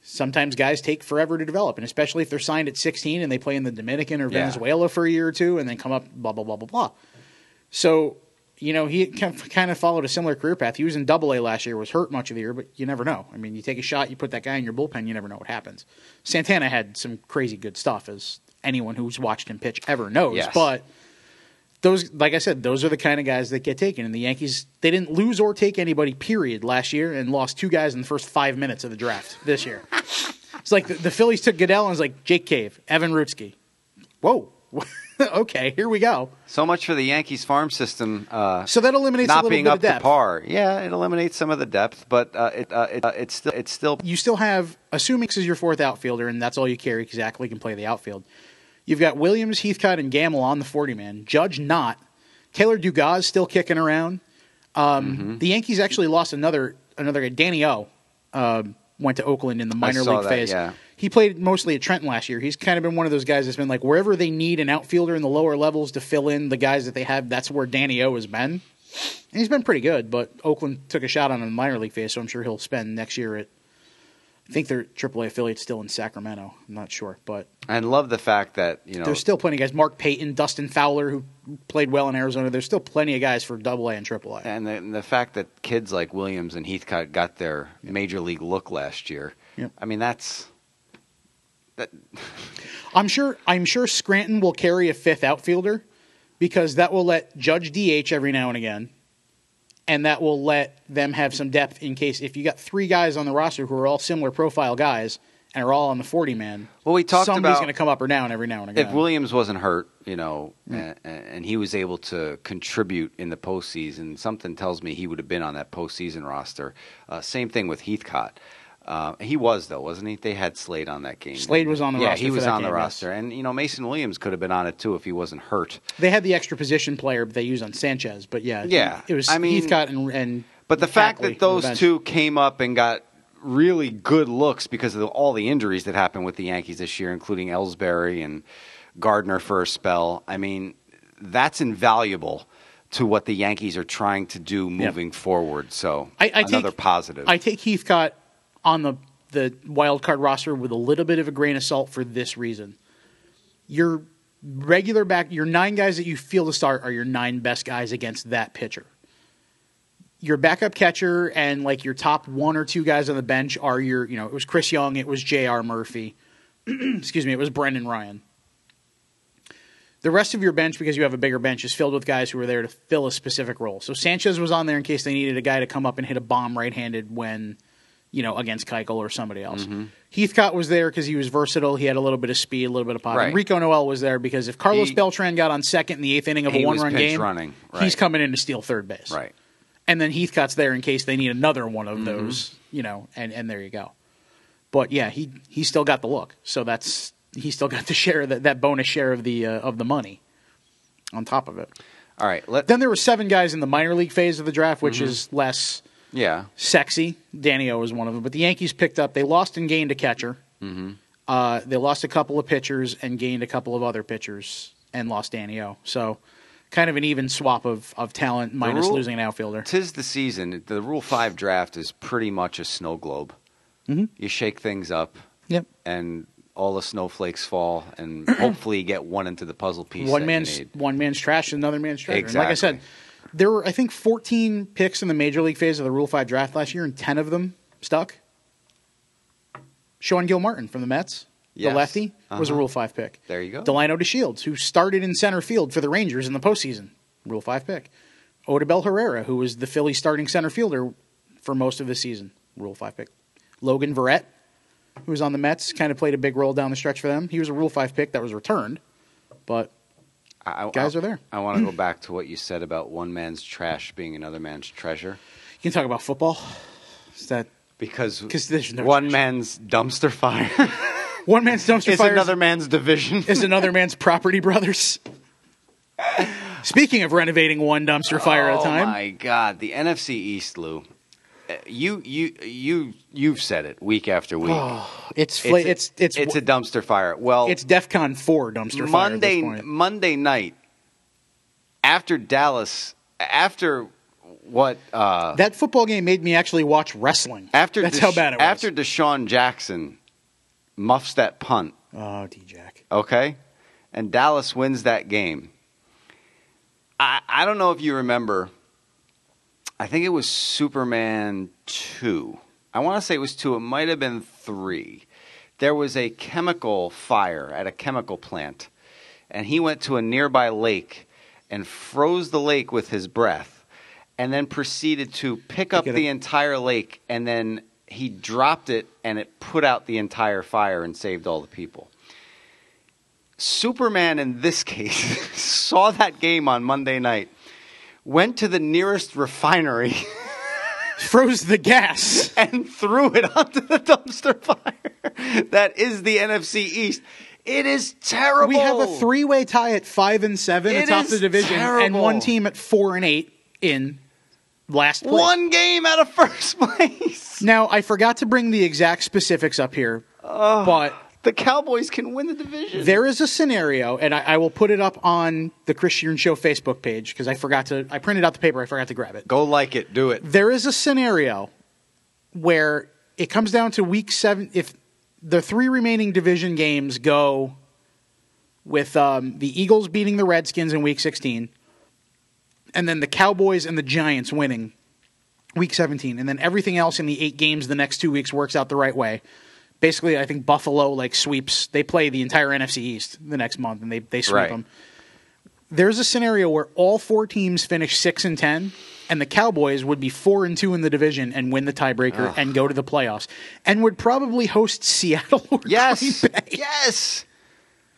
Sometimes guys take forever to develop, and especially if they're signed at 16 and they play in the Dominican or Yeah. Venezuela for a year or two, and then come up blah blah blah blah blah. So, you know, he kind of followed a similar career path. He was in Double A last year, was hurt much of the year, but you never know. I mean, you take a shot, you put that guy in your bullpen, you never know what happens. Santana had some crazy good stuff, as anyone who's watched him pitch ever knows. Yes. But those, like I said, those are the kind of guys that get taken. And the Yankees, they didn't lose or take anybody, period, last year, and lost two guys in the first five minutes of the draft this year. it's like the, the Phillies took Goeddel and it's like Jake Cave, Evan Rutckyj. Whoa. okay, here we go. So much for the Yankees farm system. Uh, So that eliminates a not little being bit up of depth. to par. Yeah, it eliminates some of the depth, but uh, it, uh, it, uh, it's still it's still you still have assuming this is your fourth outfielder and that's all you carry because Ackley can play the outfield. You've got Williams, Heathcott, and Gamel on the forty man. Judge not. Taylor Dugas still kicking around. Um, Mm-hmm. The Yankees actually lost another another guy. Danny O uh, went to Oakland in the minor league that, phase. yeah. He played mostly at Trenton last year. He's kind of been one of those guys that's been like wherever they need an outfielder in the lower levels to fill in the guys that they have. That's where Danny O has been. And he's been pretty good, but Oakland took a shot on him in the minor league phase, so I'm sure he'll spend next year at. I think their AAA affiliate's still in Sacramento. I'm not sure, but and love the fact that you know there's still plenty of guys. Mark Payton, Dustin Fowler, who played well in Arizona. There's still plenty of guys for Double A and Triple A. and the, and the fact that kids like Williams and Heathcott got their major league look last year. Yep. I mean that's that I'm sure. I'm sure Scranton will carry a fifth outfielder because that will let Judge DH every now and again, and that will let them have some depth in case if you got three guys on the roster who are all similar profile guys and are all on the 40 man. Well, we talked somebody's about- going to come up or down every now and again. if Williams wasn't hurt, you know, and, and he was able to contribute in the postseason, something tells me he would have been on that postseason roster. Uh, same thing with Heathcott. Uh, he was though, wasn't he? They had Slade on that game. Slade was on the yeah, roster Yeah, he was on the game, yes. roster, and you know Mason Williams could have been on it too if he wasn't hurt. They had the extra position player they used on Sanchez, but yeah, Yeah, it was I mean- Heathcott and, and But the fact that those the two came up and got really good looks because of the, all the injuries that happened with the Yankees this year, including Ellsbury and Gardner for a spell, I mean, that's invaluable to what the Yankees are trying to do moving forward. So I, I another take, positive. I take Heathcott on the the wild card roster with a little bit of a grain of salt for this reason. Your regular back, your nine guys that you feel to start are your nine best guys against that pitcher. Your backup catcher and like your top one or two guys on the bench are your, you know, it was Chris Young, it was J.R. Murphy, excuse me, it was Brendan Ryan. The rest of your bench, because you have a bigger bench, is filled with guys who are there to fill a specific role. So Sanchez was on there in case they needed a guy to come up and hit a bomb right-handed when, you know, against Keuchel or somebody else. Mm-hmm. Heathcott was there because he was versatile. He had a little bit of speed, a little bit of pop. Right. And Rico Noel was there because if Carlos He- Beltran got on second in the eighth inning of a one-run game, running, he's coming in to steal third base. right. and then Heathcott's there in case they need another one Mm-hmm. of those, you know, and and there you go. But yeah, he he still got the look, so that's he still got the share that that bonus share of the uh, of the money on top of it. All right, let Then there were seven guys in the minor league phase of the draft, which Mm-hmm. is less yeah. sexy. Danny O was one of them, but the Yankees picked up. They lost and gained a catcher. Mm-hmm. Uh, they lost a couple of pitchers and gained a couple of other pitchers and lost Danny O. So, kind of an even swap of, of talent minus rule- losing an outfielder. Tis the season. The Rule Five draft is pretty much a snow globe. Mhm. You shake things up, Yep. and all the snowflakes fall, and hopefully you get one into the puzzle piece. One man's one man's trash, another man's treasure. And like I said, Exactly. There were I think 14 picks in the major league phase of the Rule Five draft last year, and 10 of them stuck. Sean Gilmartin from the Mets, Yes. the lefty, was a Uh-huh. Rule Five pick. There you go. Delino DeShields, who started in center field for the Rangers in the postseason, Rule Five pick. Odubel Herrera, who was the Philly starting center fielder for most of the season, Rule Five pick. Logan Verrett, who was on the Mets, kind of played a big role down the stretch for them. He was a Rule Five pick that was returned, but I, guys I- are there. I want to go back to what you said about one man's trash being another man's treasure, you can talk about football. Is that because there's no one treasure. man's dumpster fire one man's dumpster is fire another man's division. is another man's property brothers? Speaking of renovating one dumpster fire at a Oh time, my God, the NFC East, Lou. You you you you've said it week after week. it's fla- it's it's it's a dumpster fire. Well, it's DefCon four dumpster Monday fire. Point. Monday night after Dallas after what uh That football game made me actually watch wrestling. after that's how bad it was. after DeSean Jackson muffs that punt, oh, D Jack. okay? And Dallas wins that game. I I don't know if you remember I think it was Superman 2. I want to say it was 2, it might have been 3. There was a chemical fire at a chemical plant and he went to a nearby lake and froze the lake with his breath and then proceeded to pick up the entire lake and then he dropped it and it put out the entire fire and saved all the people. Superman in this case saw that game on Monday night, went to the nearest refinery Froze the gas. and threw it onto the dumpster fire. That is the NFC East. It is terrible. We have a three-way tie at five and seven It atop the division, and one team at four and eight in last place. one game out of first place. Now, I forgot to bring the exact specifics up here, but The Cowboys can win the division. there is a scenario, and I, I will put it up on the Christian Show Facebook page because I forgot to. I printed out the paper. I forgot to grab it. Go like it. Do it. There is a scenario where it comes down to week seven. If the three remaining division games go with um, the Eagles beating the Redskins in week 16, and then the Cowboys and the Giants winning week 17, and then everything else in the eight games the next two weeks works out the right way. Basically, I think Buffalo like sweeps. They play the entire NFC East the next month, and they they sweep Right. them. There's a scenario where all four teams finish six and ten, and the Cowboys would be four and two in the division and win the tiebreaker and go to the playoffs, and would probably host Seattle. Or Yes. Yes.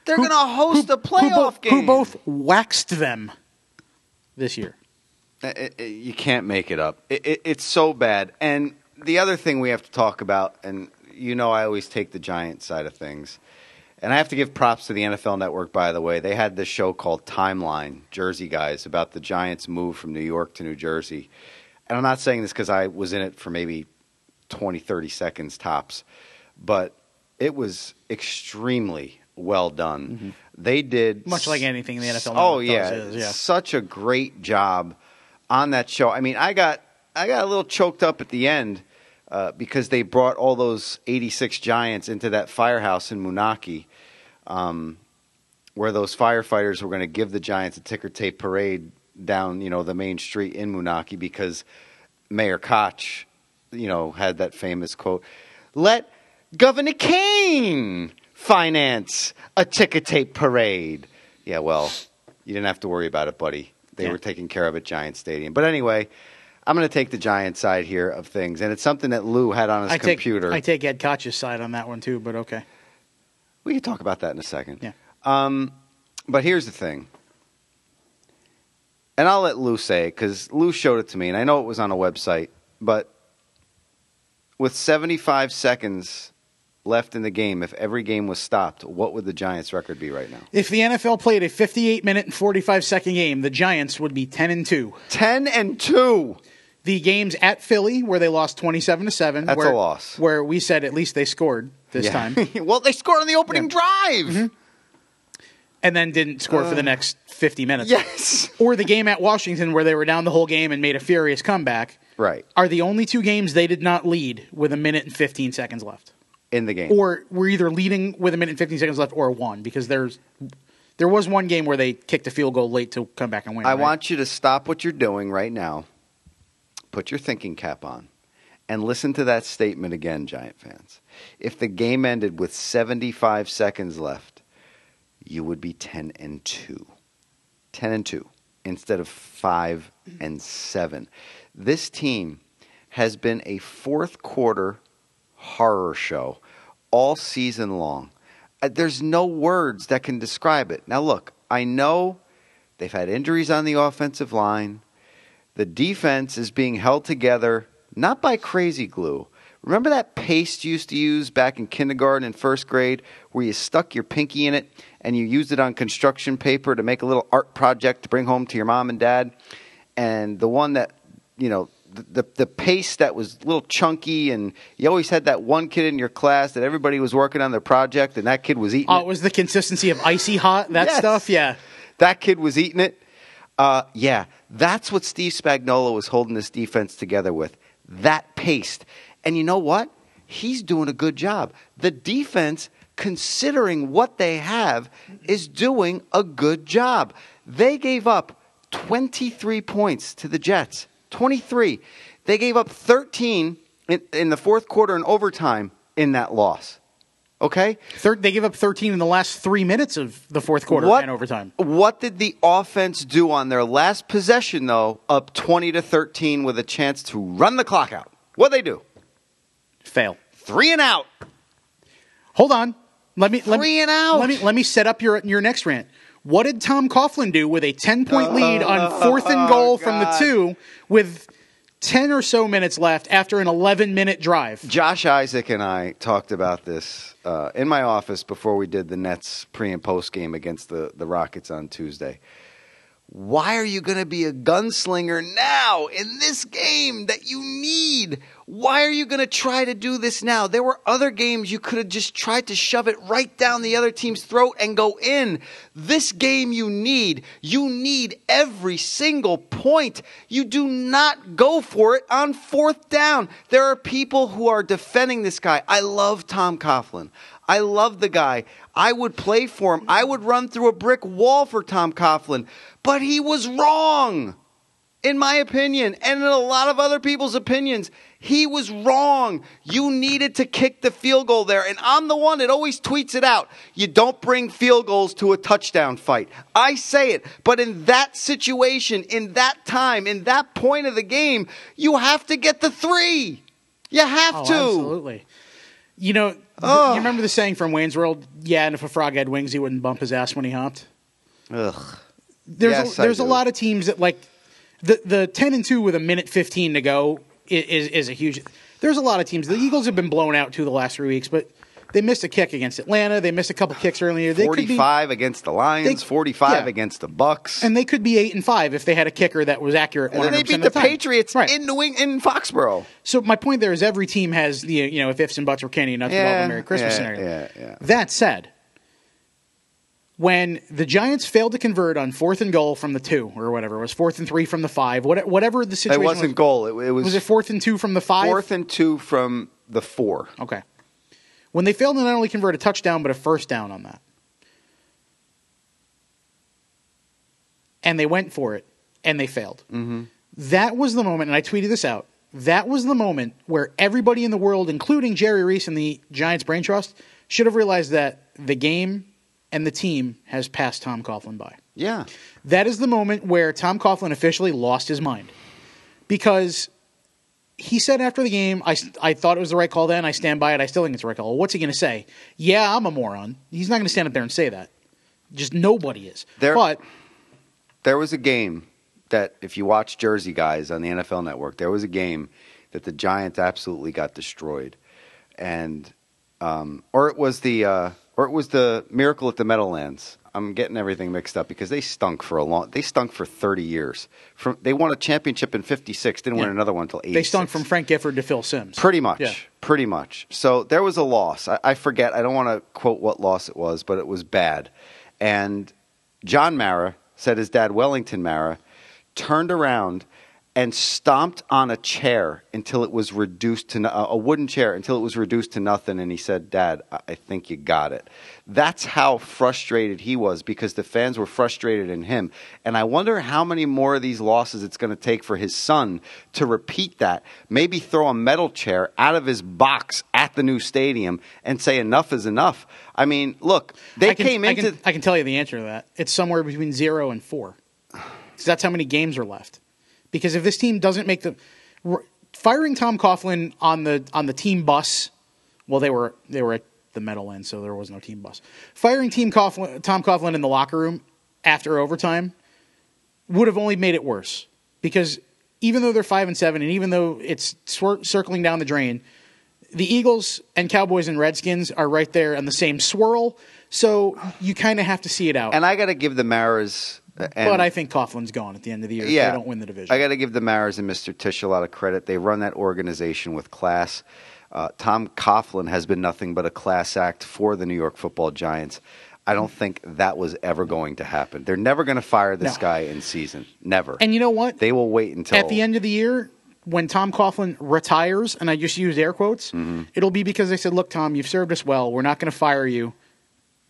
They're going to host who- a playoff who, game. who both waxed them this year. Uh, it- it- you can't make it up. It, it, it's so bad. And the other thing we have to talk about, and you know, I always take the Giant side of things, and I have to give props to the NFL Network. By the way, they had this show called Timeline, Jersey guys, about the Giants' move from New York to New Jersey. And I'm not saying this because I was in it for maybe 20, 30 seconds tops, but it was extremely well done. They did Mm-hmm. Much like anything in the NFL Oh yeah, is, yeah. such a great job on that show. I mean, I got I got a little choked up at the end uh, because they brought all those '86 Giants into that firehouse in Moonachie, um, where those firefighters were going to give the Giants a ticker tape parade down, you know, the main street in Moonachie because Mayor Koch, you know, had that famous quote: "Let Governor Kean finance a ticker tape parade." Yeah, well, you didn't have to worry about it, buddy. They Yeah. were taking care of at Giant Stadium. But anyway, I'm going to take the Giants side here of things, and it's something that Lou had on his I take computer. I take Ed Koch's side on that one too, but okay. We can talk about that in a second. Yeah. Um, but here's the thing. and I'll let Lou say it because Lou showed it to me, and I know it was on a website, but with 75 seconds left in the game, if every game was stopped, what would the Giants' record be right now? If the NFL played a 58 minute and 45 second game, the Giants would be 10 and 2. 10 and 2. The games at Philly, where they lost 27 to 7. That's where, a loss. Where we said at least they scored this Yeah. time. well, they scored on the opening drive. Mm-hmm. and then didn't score for the uh, next 50 minutes. Yes. Or the game at Washington where they were down the whole game and made a furious comeback Right. are the only two games they did not lead with a minute and 15 seconds left. In the game. Or we're either leading with a minute and 15 seconds left or won because there's there was one game where they kicked a field goal late to come back and win. I right? want you to stop what you're doing right now, put your thinking cap on, and listen to that statement again, Giant fans. If the game ended with 75 seconds left, you would be 10 and 2. 10 and 2 instead of 5 and 7. This team has been a fourth quarter horror show all season long. Uh, There's no words that can describe it. Now, look, I know they've had injuries on the offensive line. The defense is being held together not by crazy glue. Remember that paste you used to use back in kindergarten and first grade where you stuck your pinky in it and you used it on construction paper to make a little art project to bring home to your mom and dad? And the one that, you know, the, the, the paste that was a little chunky, and you always had that one kid in your class that everybody was working on their project, and that kid was eating Oh, it. it was the consistency of icy hot, that Yes. stuff? Yeah. That kid was eating it. Uh, yeah, that's what Steve Spagnuolo was holding this defense together with. That pace. And you know what? He's doing a good job. The defense, considering what they have, is doing a good job. They gave up 23 points to the Jets. 23. They gave up 13 in, in the fourth quarter and overtime in that loss. Okay? They gave up 13 in the last three minutes of the fourth quarter what, and overtime. What did the offense do on their last possession, though, up 20 to 13 with a chance to run the clock out? What'd they do? Fail. Three and out. Hold on. Let me let Three me, and out. Let me let me set up your your next rant. What did Tom Coughlin do with a 10 point lead on fourth and goal from the Oh, two with 10 or so minutes left after an 11 minute drive? Josh Isaac and I talked about this uh, in my office before we did the Nets pre and post game against the, the Rockets on Tuesday. Why are you going to be a gunslinger now in this game that you need? Why are you going to try to do this now? There were other games you could have just tried to shove it right down the other team's throat and go in. This game you need. You need every single point. You do not go for it on fourth down. There are people who are defending this guy. I love Tom Coughlin. I love the guy. I would play for him. I would run through a brick wall for Tom Coughlin. But he was wrong, in my opinion, and in a lot of other people's opinions. He was wrong. You needed to kick the field goal there. And I'm the one that always tweets it out. You don't bring field goals to a touchdown fight. I say it. But in that situation, in that time, in that point of the game, you have to get the three. You have Oh, to. absolutely. You know, Ugh. you oh. remember the saying from Wayne's World? Yeah, and if a frog had wings, he wouldn't bump his ass when he hopped. Ugh. There's Yes, a, there's a lot of teams that like the the ten and two with a minute fifteen to go i- is is a huge. There's a lot of teams. The Eagles have been blown out too the last three weeks, but they missed a kick against Atlanta. They missed a couple kicks earlier. They could be, 45 against the Lions, They- 45 yeah. against the Bucks. and they could be eight and five if they had a kicker that was accurate. And then 100% they beat the, time. Patriots Right. in New Eng- in Foxborough. So my point there is every team has the you know if ifs and buts were candy nuts yeah, Merry Christmas yeah, scenario. yeah, yeah. That said, when the Giants failed to convert on fourth and goal from the two or whatever it was fourth and three from the five, what- whatever the situation. It wasn't was, goal. It, it was, was it fourth and two from the five? fourth and two from the four. Okay. When they failed to not only convert a touchdown but a first down on that, and they went for it and they failed. Mm-hmm. That was the moment, and I tweeted this out. That was the moment where everybody in the world, including Jerry Reese and the Giants Brain Trust, should have realized that the game and the team has passed Tom Coughlin by. Yeah. That is the moment where Tom Coughlin officially lost his mind. Because he said after the game, I, I thought it was the right call then. I stand by it. I still think it's the right call. What's he going to say? Yeah, I'm a moron. He's not going to stand up there and say that. Just nobody is. There- but There was a game that if you watch Jersey Guys on the NFL Network, there was a game that the Giants absolutely got destroyed, and um, or it was the uh, or it was the Miracle at the Meadowlands. I'm getting everything mixed up because they stunk for a long. They stunk for 30 years. From they won a championship in '56, didn't win another one until '86. They stunk from Frank Gifford to Phil Simms. Pretty much. Yeah. Pretty much. So there was a loss. I, I forget. I don't want to quote what loss it was, but it was bad. And John Mara said his dad, Wellington Mara, turned around and stomped on a chair until it was reduced to no- a wooden chair until it was reduced to nothing. And he said, "Dad, I think you got it." That's how frustrated he was because the fans were frustrated in him. And I wonder how many more of these losses it's going to take for his son to repeat that. Maybe throw a metal chair out of his box at the new stadium and say, "Enough is enough." I mean, look, they I can, came I can, I can tell you the answer to that. It's somewhere between zero and four. 'Cause that's how many games are left. Because if this team doesn't make the firing Tom Coughlin on the on the team bus, well, they were they were at the metal end, so there was no team bus. Firing team Coughlin, Tom Coughlin in the locker room after overtime would have only made it worse. Because even though they're five and seven, and even though it's swir- circling down the drain, the Eagles and Cowboys and Redskins are right there on the same swirl. So you kind of have to see it out. and I got to give the Maras. And, but I think Coughlin's gone at the end of the year. yeah, if they don't win the division. I got to give the Maras and Mr. Tisch a lot of credit. They run that organization with class. Uh, Tom Coughlin has been nothing but a class act for the New York Football Giants. I don't think that was ever going to happen. They're never going to fire this No. guy in season. Never. and you know what? they will wait until at the end of the year, when Tom Coughlin retires, and I just use air quotes, Mm-hmm. it'll be because they said, "Look, Tom, you've served us well. We're not going to fire you,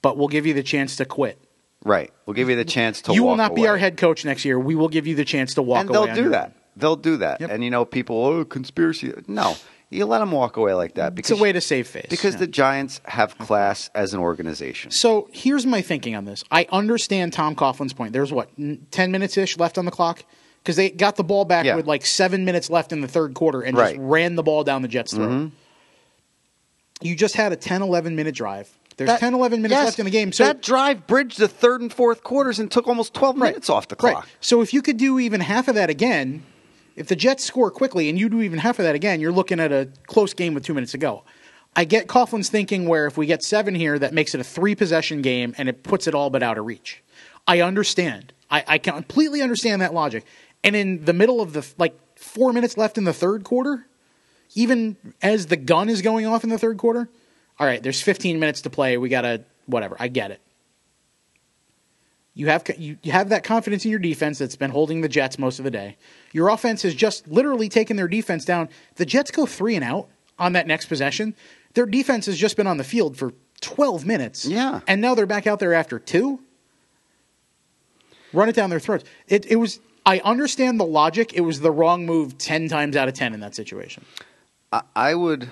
but we'll give you the chance to quit. Right. We'll give you the chance to. you will not be our head coach next year. We will give you the chance to walk and they'll do that. own." They'll do that. Yep. And you know, people, oh, conspiracy. No, you let them walk away like that Because, It's a way to save face. because Yeah. the Giants have class as an organization. So here's my thinking on this. I understand Tom Coughlin's point. There's what ten minutes ish left on the clock because they got the ball back Yeah. with like seven minutes left in the third quarter and Right. Mm-hmm. just ran the ball down the Jets' throat. You just had a 10, 11 minute drive. There's That- 10, 11 minutes yes, left in the game. So that drive bridged the third and fourth quarters and took almost twelve Right. minutes off the clock. Right. So if you could do even half of that again, if the Jets score quickly and you do even half of that again, you're looking at a close game with two minutes to go. I get Coughlin's thinking where if we get seven here, that makes it a three possession game and it puts it all but out of reach. I understand. I, I completely understand that logic. And in the middle of the like four minutes left in the third quarter, even as the gun is going off in the third quarter, all right, there's 15 minutes to play. We got to whatever. I get it. You have you, you have that confidence in your defense that's been holding the Jets most of the day. Your offense has just literally taken their defense down. The Jets go three and out on that next possession. Their defense has just been on the field for 12 minutes. Yeah. And now they're back out there after two. Run it down their throats. It, it was. I understand the logic. It was the wrong move 10 times out of 10 in that situation. I, I would.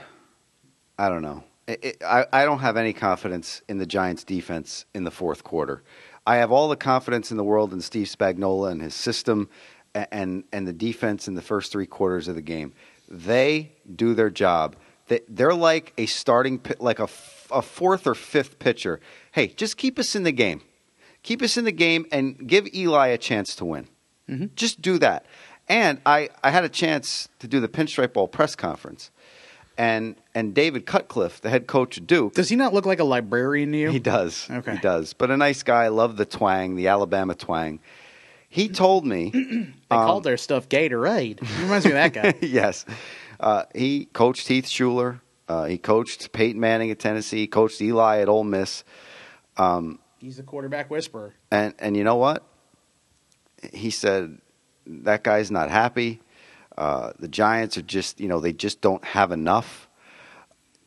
I don't know. It, I, I don't have any confidence in the Giants' defense in the fourth quarter. I have all the confidence in the world in Steve Spagnuolo and his system, a- and and the defense in the first three quarters of the game. They do their job. They, they're like a starting, like a fourth or fifth pitcher. Hey, just keep us in the game. Keep us in the game and give Eli a chance to win. Mm-hmm. Just do that. And I, I had a chance to do the Pinstripe Bowl press conference. And and David Cutcliffe, the head coach of Duke, Does he not look like a librarian to you? he does. Okay. He does. But a nice guy, love the twang, the Alabama twang. He told me They called their stuff Gatorade. He reminds me of that guy. yes. Uh, he coached Heath Shuler. Uh, he coached Peyton Manning at Tennessee. He coached Eli at Ole Miss. He's the quarterback whisperer. And and you know what? He said that guy's not happy. Uh, the Giants are just you know they just don't have enough.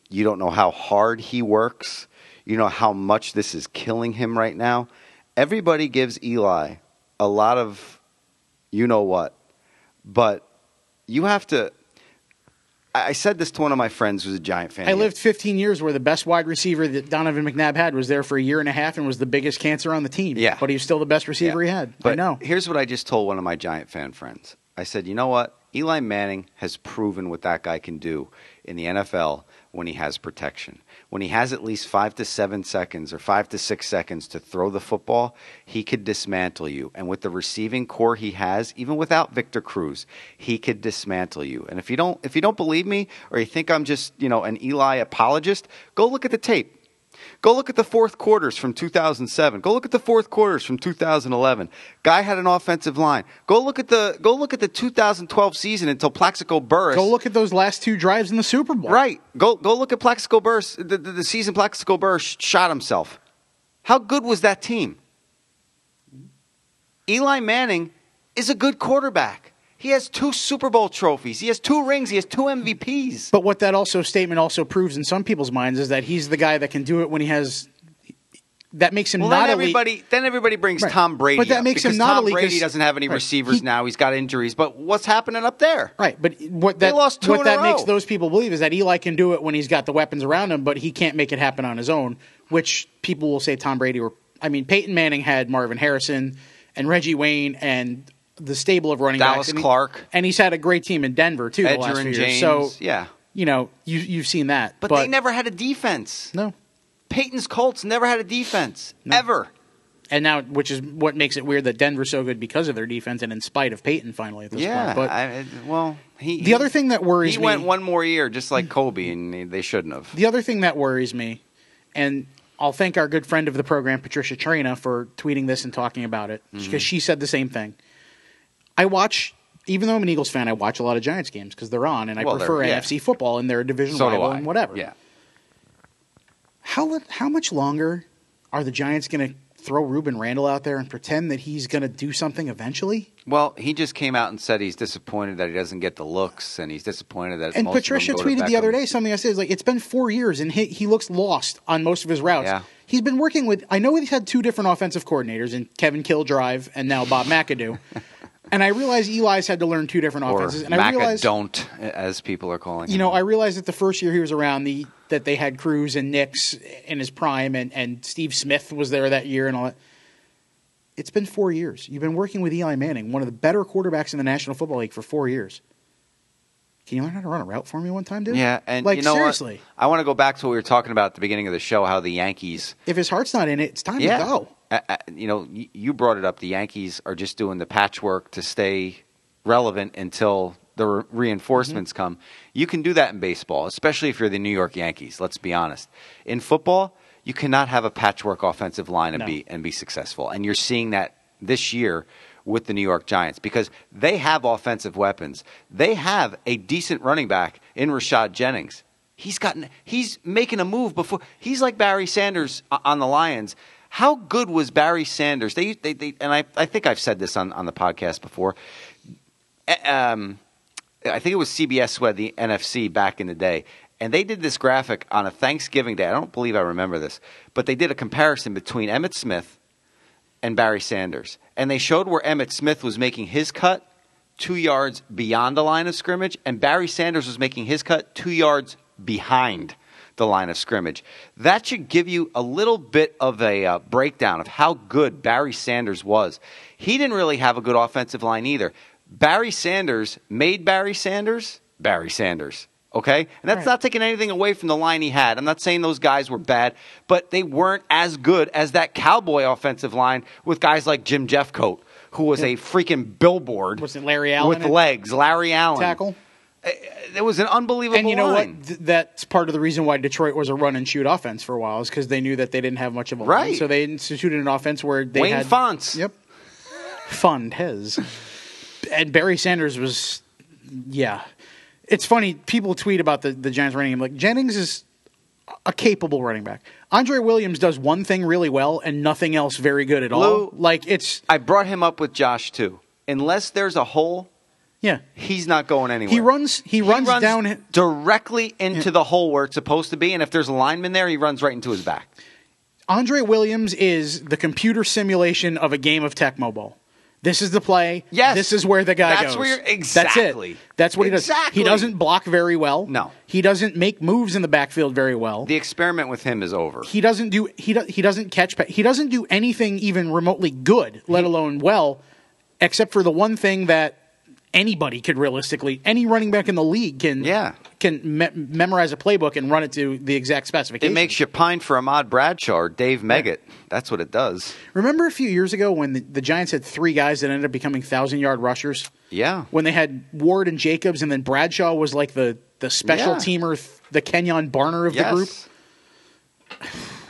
You don't know how hard he works. You know how much this is killing him right now. Everybody gives Eli a lot of you know what, but you have to. I said this to one of my friends who's a Giant fan. I lived 15 years where the best wide receiver that Donovan McNabb had was there for a year and a half and was the biggest cancer on the team. Yeah. But he was still the best receiver Yeah. he had. But I know. Here's what I just told one of my Giant fan friends. I said, you know what? Eli Manning has proven what that guy can do in the NFL when he has protection. When he has at least five to seven seconds or five to six seconds to throw the football, he could dismantle you. And with the receiving corps he has, even without Victor Cruz, he could dismantle you. And if you don't if you don't believe me or you think I'm just, you know, an Eli apologist, go look at the tape. Go look at the fourth quarters from 2007. Go look at the fourth quarters from 2011. Guy had an offensive line. Go look at the go look at the 2012 season until Plaxico Burress. Go look at those last two drives in the Super Bowl. Right. Go go look at Plaxico Burress. The, the, the season Plaxico Burress shot himself. How good was that team? Eli Manning is a good quarterback. He has two Super Bowl trophies. He has two rings. He has two MVPs. But what that also statement also proves in some people's minds is that he's the guy that can do it when he has. That makes him Well, not then elite. everybody then everybody brings Right. Tom Brady. But that makes him not Tom elite Brady doesn't have any right. receivers He- now. He's got injuries. But what's happening up there? Right, but what that lost two what that makes those people believe is that Eli can do it when he's got the weapons around him, but he can't make it happen on his own. Which people will say Tom Brady or I mean Peyton Manning had Marvin Harrison and Reggie Wayne and the stable of running Dallas backs. and he- Clark. and he's had a great team in Denver too. the last few years. So yeah. you know you you've seen that, But, they never had a defense. no. Peyton's Colts never had a defense. Ever. And now, which is what makes it weird that Denver's so good because of their defense and in spite of Peyton finally at this Yeah. point. But I, well, he, the he- other thing that worries me. he me, went one more year, just like Kobe, and they shouldn't have. The other thing that worries me, and I'll thank our good friend of the program, Patricia Trina, for tweeting this and talking about it because Mm-hmm. she said the same thing. I watch, even though I'm an Eagles fan, I watch a lot of Giants games because they're on, and I Well, prefer yeah. NFC football, and they're a division So rival and whatever. Yeah. How how much longer are the Giants going to throw Rueben Randle out there and pretend that he's going to do something eventually? Well, he just came out and said he's disappointed that he doesn't get the looks, and he's disappointed that. And most of them Patricia tweeted the other day something I said is like it's been four years and he, he looks lost on most of his routes. Yeah. He's been working with I know he's had two different offensive coordinators in Kevin Gilbride and now Bob McAdoo. and I realized Eli's had to learn two different offenses. And I Maca realized don't, as people are calling. you him. know, I realized that the first year he was around the that they had Cruz and Nicks in his prime and, and Steve Smith was there that year and all that. It's been four years. You've been working with Eli Manning, one of the better quarterbacks in the National Football League for four years. Can you learn how to run a route for me one time, dude? Yeah, and like you know seriously, what? I want to go back to what we were talking about at the beginning of the show. How the Yankees, if his heart's not in it, it's time yeah, to go. You know, you brought it up. The Yankees are just doing the patchwork to stay relevant until the re- reinforcements Mm-hmm. come. You can do that in baseball, especially if you're the New York Yankees. Let's be honest. In football, you cannot have a patchwork offensive line and No. be and be successful. And you're seeing that this year with the New York Giants because they have offensive weapons. They have a decent running back in Rashad Jennings. He's gotten he's making a move before he's like Barry Sanders on the Lions. How good was Barry Sanders? They, they, they and I, I think I've said this on, on the podcast before. Um, I think it was CBS who had the NFC back in the day, and they did this graphic on a Thanksgiving day. I don't believe I remember this, but they did a comparison between Emmitt Smith and Barry Sanders, and they showed where Emmitt Smith was making his cut two yards beyond the line of scrimmage, and Barry Sanders was making his cut two yards behind the line of scrimmage. That should give you a little bit of a uh, breakdown of how good Barry Sanders was. He didn't really have a good offensive line either. Barry Sanders made Barry Sanders Barry Sanders. Okay? And that's Right. not taking anything away from the line he had. I'm not saying those guys were bad, but they weren't as good as that Cowboy offensive line with guys like Jim Jeffcoat, who was a freaking billboard Was it Larry Allen with legs. Larry Allen. Tackle. It was an unbelievable And you know line. what? Th- that's part of the reason why Detroit was a run and shoot offense for a while, is because they knew that they didn't have much of a line. Right. So they instituted an offense where they Wayne had Fontes. Yep. Fontes. and Barry Sanders was, yeah. It's funny. People tweet about the, the Giants running game. Like, Jennings is a capable running back. Andre Williams does one thing really well and nothing else very good at all. Like, it's, I brought him up with Josh too. Unless there's a hole, yeah. he's not going anywhere. He runs, he runs, down. directly into the hole where it's supposed to be, and if there's a lineman there, he runs right into his back. Andre Williams is the computer simulation of a game of Tecmo Bowl. This is the play. Yes. This is where the guy That's goes. where you're- That's it. That's what he does. Exactly. He doesn't block very well. No. He doesn't make moves in the backfield very well. The experiment with him is over. he doesn't do he do, he doesn't catch he doesn't do anything even remotely good, let alone well, except for the one thing that anybody could realistically any running back in the league can Yeah. can me- memorize a playbook and run it to the exact specification. It makes you pine for Ahmad Bradshaw or Dave Meggett. That's what it does. Remember a few years ago when the, the Giants had three guys that ended up becoming thousand yard rushers? Yeah. When they had Ward and Jacobs, and then Bradshaw was like the the special Yeah. teamer, the Kenjon Barner of the group. Yes.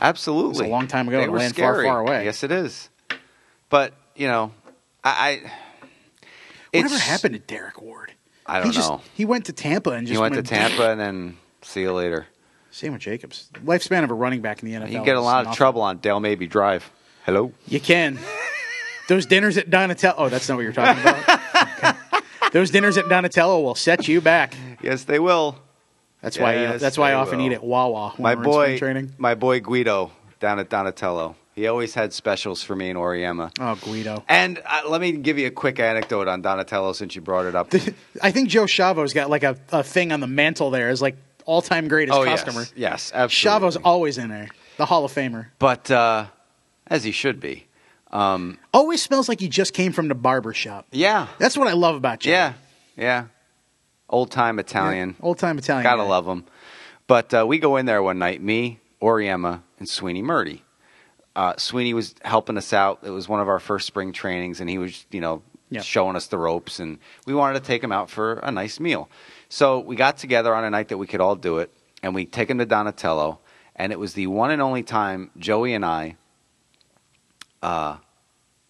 Absolutely. It's a long time ago They a were land far, far away. Yes, it is. But you know, I. I Whatever happened to Derrick Ward? I he don't just, know. He went to Tampa and just He went to Tampa and then see you later. Same with Jacobs. Lifespan of a running back in the NFL. You get a lot of trouble on Dale Mabry Drive. Hello. You can. Those dinners at Donatello. Oh, that's not what you're talking about. Okay. Those dinners at Donatello will set you back. Yes, they will. That's why. Yes, that's why I often will. eat at Wawa. When My boy, training. my boy Guido down at Donatello. He always had specials for me in Auriemma. Oh, Guido. And uh, let me give you a quick anecdote on Donatello since you brought it up. I think Joe Chavo's got like a, a thing on the mantle there as like all time greatest oh customer. yes, yes, absolutely. Chavo's always in there. The Hall of Famer. but uh, as he should be. Um, Always smells like he just came from the barber shop. yeah, That's what I love about Joe. yeah, yeah. Old time Italian. Old time Italian. Gotta guy. love him. But uh, we go in there one night, me, Auriemma, and Sweeny Murti. Uh, Sweeny was helping us out. It was one of our first spring trainings, and he was, you know, Yeah. showing us the ropes, and we wanted to take him out for a nice meal. So we got together on a night that we could all do it, and we take him to Donatello, and it was the one and only time Joey and I uh,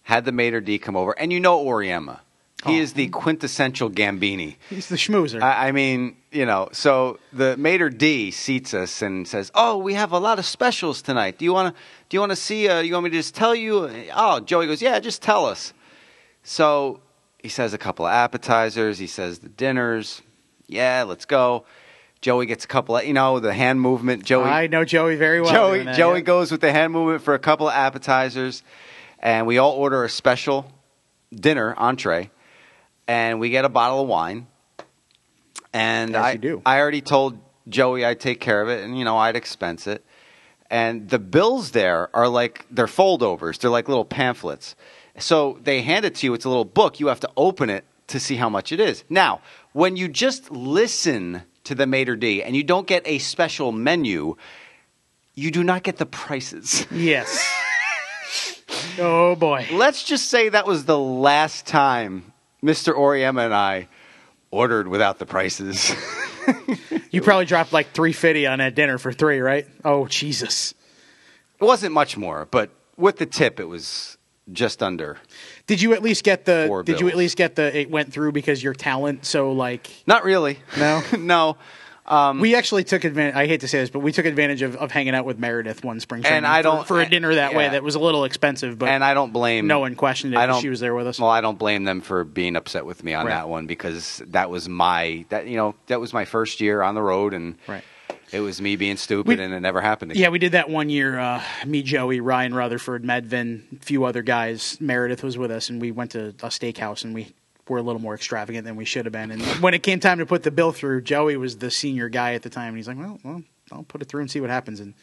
had the Mater d come over, and you know Auriemma. He Oh. is the quintessential Gambini. He's the schmoozer. I, I mean, you know, so the Mater d seats us and says, "Oh, we have a lot of specials tonight. Do you want to? Do you want to see? Uh, you want me to just tell you?" Oh, Joey goes, "Yeah, just tell us." So he says a couple of appetizers. He says the dinners. Yeah, let's go. Joey gets a couple of, you know, the hand movement. Joey, I know Joey very well. Joey, that, Joey yeah. goes with the hand movement for a couple of appetizers, and we all order a special dinner entree, and we get a bottle of wine. And As I, you do. I already told Joey I'd take care of it, and you know I'd expense it. And the bills there are like they're foldovers; they're like little pamphlets. So they hand it to you; it's a little book. You have to open it to see how much it is. Now, when you just listen to the Mater d and you don't get a special menu, you do not get the prices. Yes. oh boy. Let's just say that was the last time Mr. Auriemma and I ordered without the prices. You probably dropped like three fifty on that dinner for three, right? Oh Jesus. it wasn't much more, but with the tip, it was just under. Did you at least get the? Four did you at least get the? It went through because your talent. So like, Not really. No? no. Um, we actually took advantage. I hate to say this, but we took advantage of, of hanging out with Meredith one spring. And I for- don't- for, a dinner that way. yeah. That was a little expensive, but and I don't blame. no one questioned it. I don't. She was there with us. Well, I don't blame them for being upset with me on Right. that one because that was my that you know that was my first year on the road and Right. it was me being stupid We- and it never happened again. Yeah, we did that one year. Uh, me, Joey, Ryan Rutherford, Medvin, a few other guys. Meredith was with us, and we went to a steakhouse, and we were a little more extravagant than we should have been. And when it came time to put the bill through, Joey was the senior guy at the time, and he's like, "Well, well, I'll put it through and see what happens." And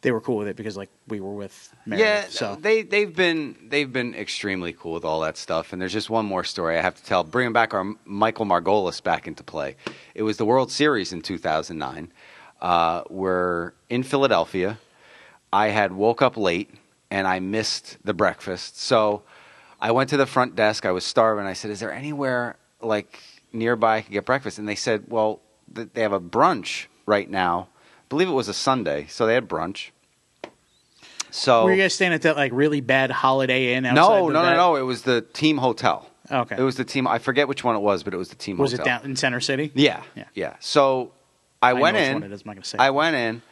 they were cool with it because like we were with Meredith. Yeah, so they they've been they've been extremely cool with all that stuff. And there's just one more story I have to tell, bringing back our Michael Margolis back into play. It was the World Series in 2009. Uh, we're in Philadelphia. I had woke up late and I missed the breakfast, so I went to the front desk. I was starving. I said, "Is there anywhere like nearby I could get breakfast?" And they said, "Well, th- they have a brunch right now." I believe it was a Sunday, so they had brunch. So were you guys staying at that like really bad Holiday Inn? Outside no, no, no, no. It was the team hotel. Okay. It was the team. I forget which one it was, but it was the team Was it down in Center City? Yeah, Yeah. yeah, So I, know went which in. one it is, I'm not gonna say. I went in.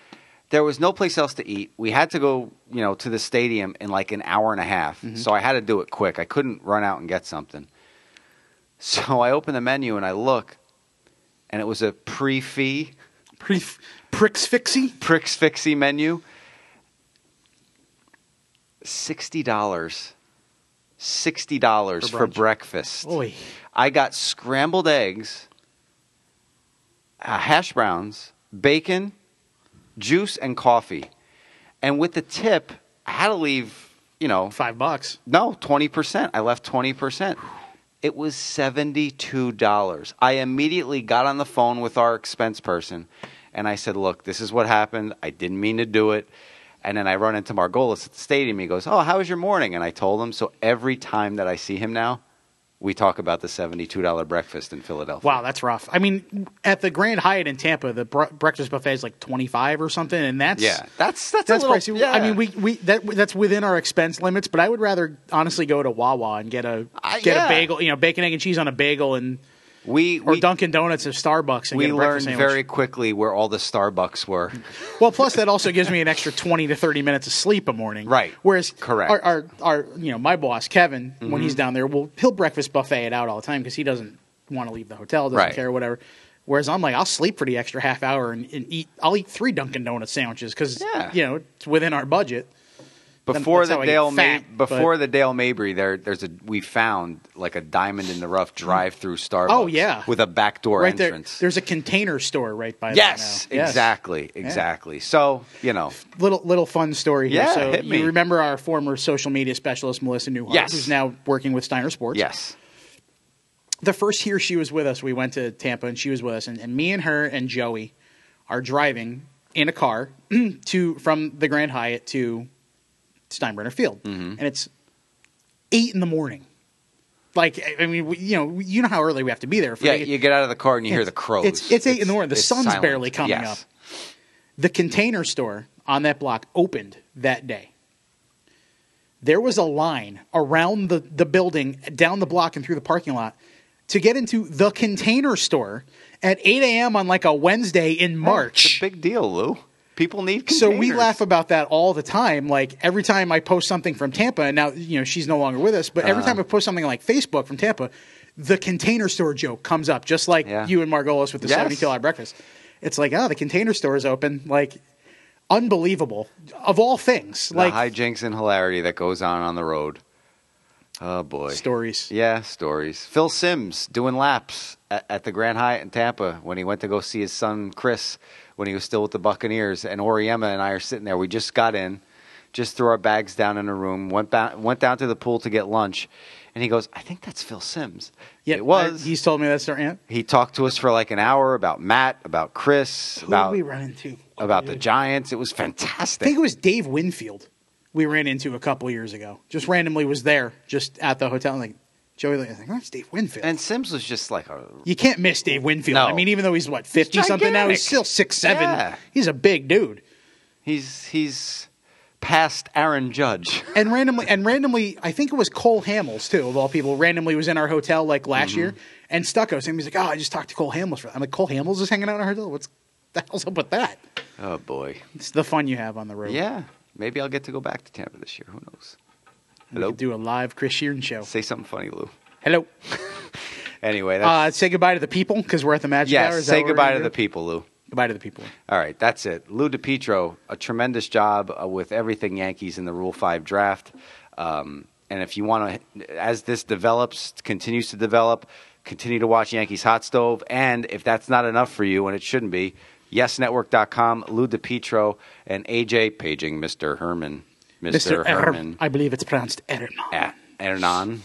There was no place else to eat. We had to go, you know, to the stadium in like an hour and a half. Mm-hmm. So I had to do it quick. I couldn't run out and get something. So I open the menu and I look, and it was a pre-fee Pre- Pricks Fixie? Prix Fixie menu. Sixty dollars. Sixty dollars For for, breakfast. Oy. I got scrambled eggs, uh, hash browns, bacon, juice, and coffee. And with the tip, I had to leave. You know, Five bucks. no twenty percent. I left twenty percent. It was $72. I immediately got on the phone with our expense person and I said, Look, this is what happened. I didn't mean to do it. And then I run into Margolis at the stadium. He goes, Oh, how was your morning? And I told him. So every time that I see him now, we talk about the $72 breakfast in Philadelphia. Wow, that's rough. I mean, at the Grand Hyatt in Tampa, the bre- breakfast buffet is like twenty five or something, and that's Yeah, that's that's, that's a little, pricey. Yeah. I mean, we, we that that's within our expense limits, but I would rather honestly go to Wawa and get a I- get yeah. a bagel, you know, bacon, egg, and cheese on a bagel, and we or we, Dunkin' Donuts or Starbucks and we learned very quickly where all the Starbucks were. Well, plus that also gives me an extra twenty to thirty minutes of sleep a morning. Right. Whereas Correct. Mm-hmm. Our, our, our you know my boss Kevin when he's down there, will he'll breakfast buffet it out all the time because he doesn't want to leave the hotel, doesn't Right. care whatever. Whereas I'm like I'll sleep for the extra half hour and, and eat. I'll eat three Dunkin' Donuts sandwiches because Yeah. you know it's within our budget. Before the Dale May, fat, before but- the Dale Mabry, there there's a we found like a diamond in the rough drive-through Starbucks. Oh, yeah. with a backdoor right entrance. there, there's a container store right by yes, there now. Yes. exactly, exactly. So you know, little little fun story here. Yeah, so hit me. you remember our former social media specialist Melissa Newhart, Yes. who's now working with Steiner Sports. yes, the first year she was with us, we went to Tampa and she was with us, and, and me and her and Joey are driving in a car to from the Grand Hyatt to Steinbrenner Field, Mm-hmm. and it's eight in the morning. Like I mean, we, you know, you know how early we have to be there. For yeah. the- You get out of the car and you hear the it's- crows. It's it's eight in the morning. The sun's silent. barely coming Yes. up. The container store on that block opened that day. There was a line around the, the building, down the block, and through the parking lot to get into the container store at 8 a.m. on like a Wednesday in It's March. a big deal, Lou. People need So we laugh about that all the time. Like every time I post something from Tampa, and now you know she's no longer with us, but Uh-huh. every time I post something like Facebook from Tampa, the container store joke comes up, just like Yeah. you and Margolis with the Yes. 70 hour breakfast. It's like, oh, the container store is open. Like, unbelievable. Of all things, the like hijinks and hilarity that goes on on the road. Oh boy, stories. Yeah, stories. Phil Simms doing laps at, at the Grand Hyatt in Tampa when he went to go see his son Chris when he was still with the Buccaneers. And Auriemma and I are sitting there. We just got in, just threw our bags down in a room, went ba- went down to the pool to get lunch, and he goes, "I think that's Phil Simms." Yeah, it was. I- he's told me that's their aunt. he talked to us for like an hour about Matt, about Chris, Who about we run into? about the Giants. It was fantastic. I think it was Dave Winfield. We ran into a couple years ago. Just randomly was there, just at the hotel. Like Joey, like, that's Dave Winfield. and Simms was just like a You can't miss Dave Winfield. No. I mean, even though he's what fifty something now, he's still six seven. Yeah. He's a big dude. he's he's past Aaron Judge. And randomly, and randomly, I think it was Cole Hamels too, of all people. Randomly was in our hotel like last Mm-hmm. year, and Stucco and he's like, "Oh, I just talked to Cole Hamels." For I'm like, Cole Hamels is hanging out in our hotel. What's the hell's up with that? Oh boy. It's the fun you have on the road. Yeah, maybe I'll get to go back to Tampa this year. Who knows? We Hello. could do a live Chris Shearn show. Say something funny, Lou. Hello. Anyway, Uh, say goodbye to the people because we're at the Magic Hour. yes. Say goodbye to the people, Lou. Goodbye to the people. All right, that's it. Lou DiPietro, a tremendous job uh, with everything Yankees in the Rule Five draft. Um, and if you want to, as this develops, continues to develop, continue to watch Yankees Hot Stove. And if that's not enough for you, and it shouldn't be, YesNetwork.com, Lou DiPietro, and AJ paging Mr. Herman. Mr. Er- Herman. I believe it's pronounced Erman. Ah, Hernan.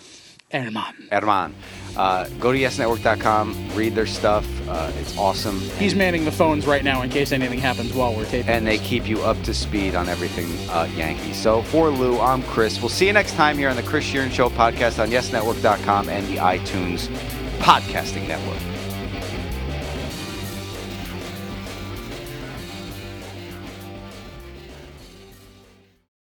Herman. Herman. Uh, go to YesNetwork.com, read their stuff. Uh, it's awesome. He's manning the phones right now in case anything happens while we're taping. and they this. keep you up to speed on everything uh, Yankees. So for Lou, I'm Chris. We'll see you next time here on the Chris Shearn Show podcast on YesNetwork.com and the iTunes podcasting network.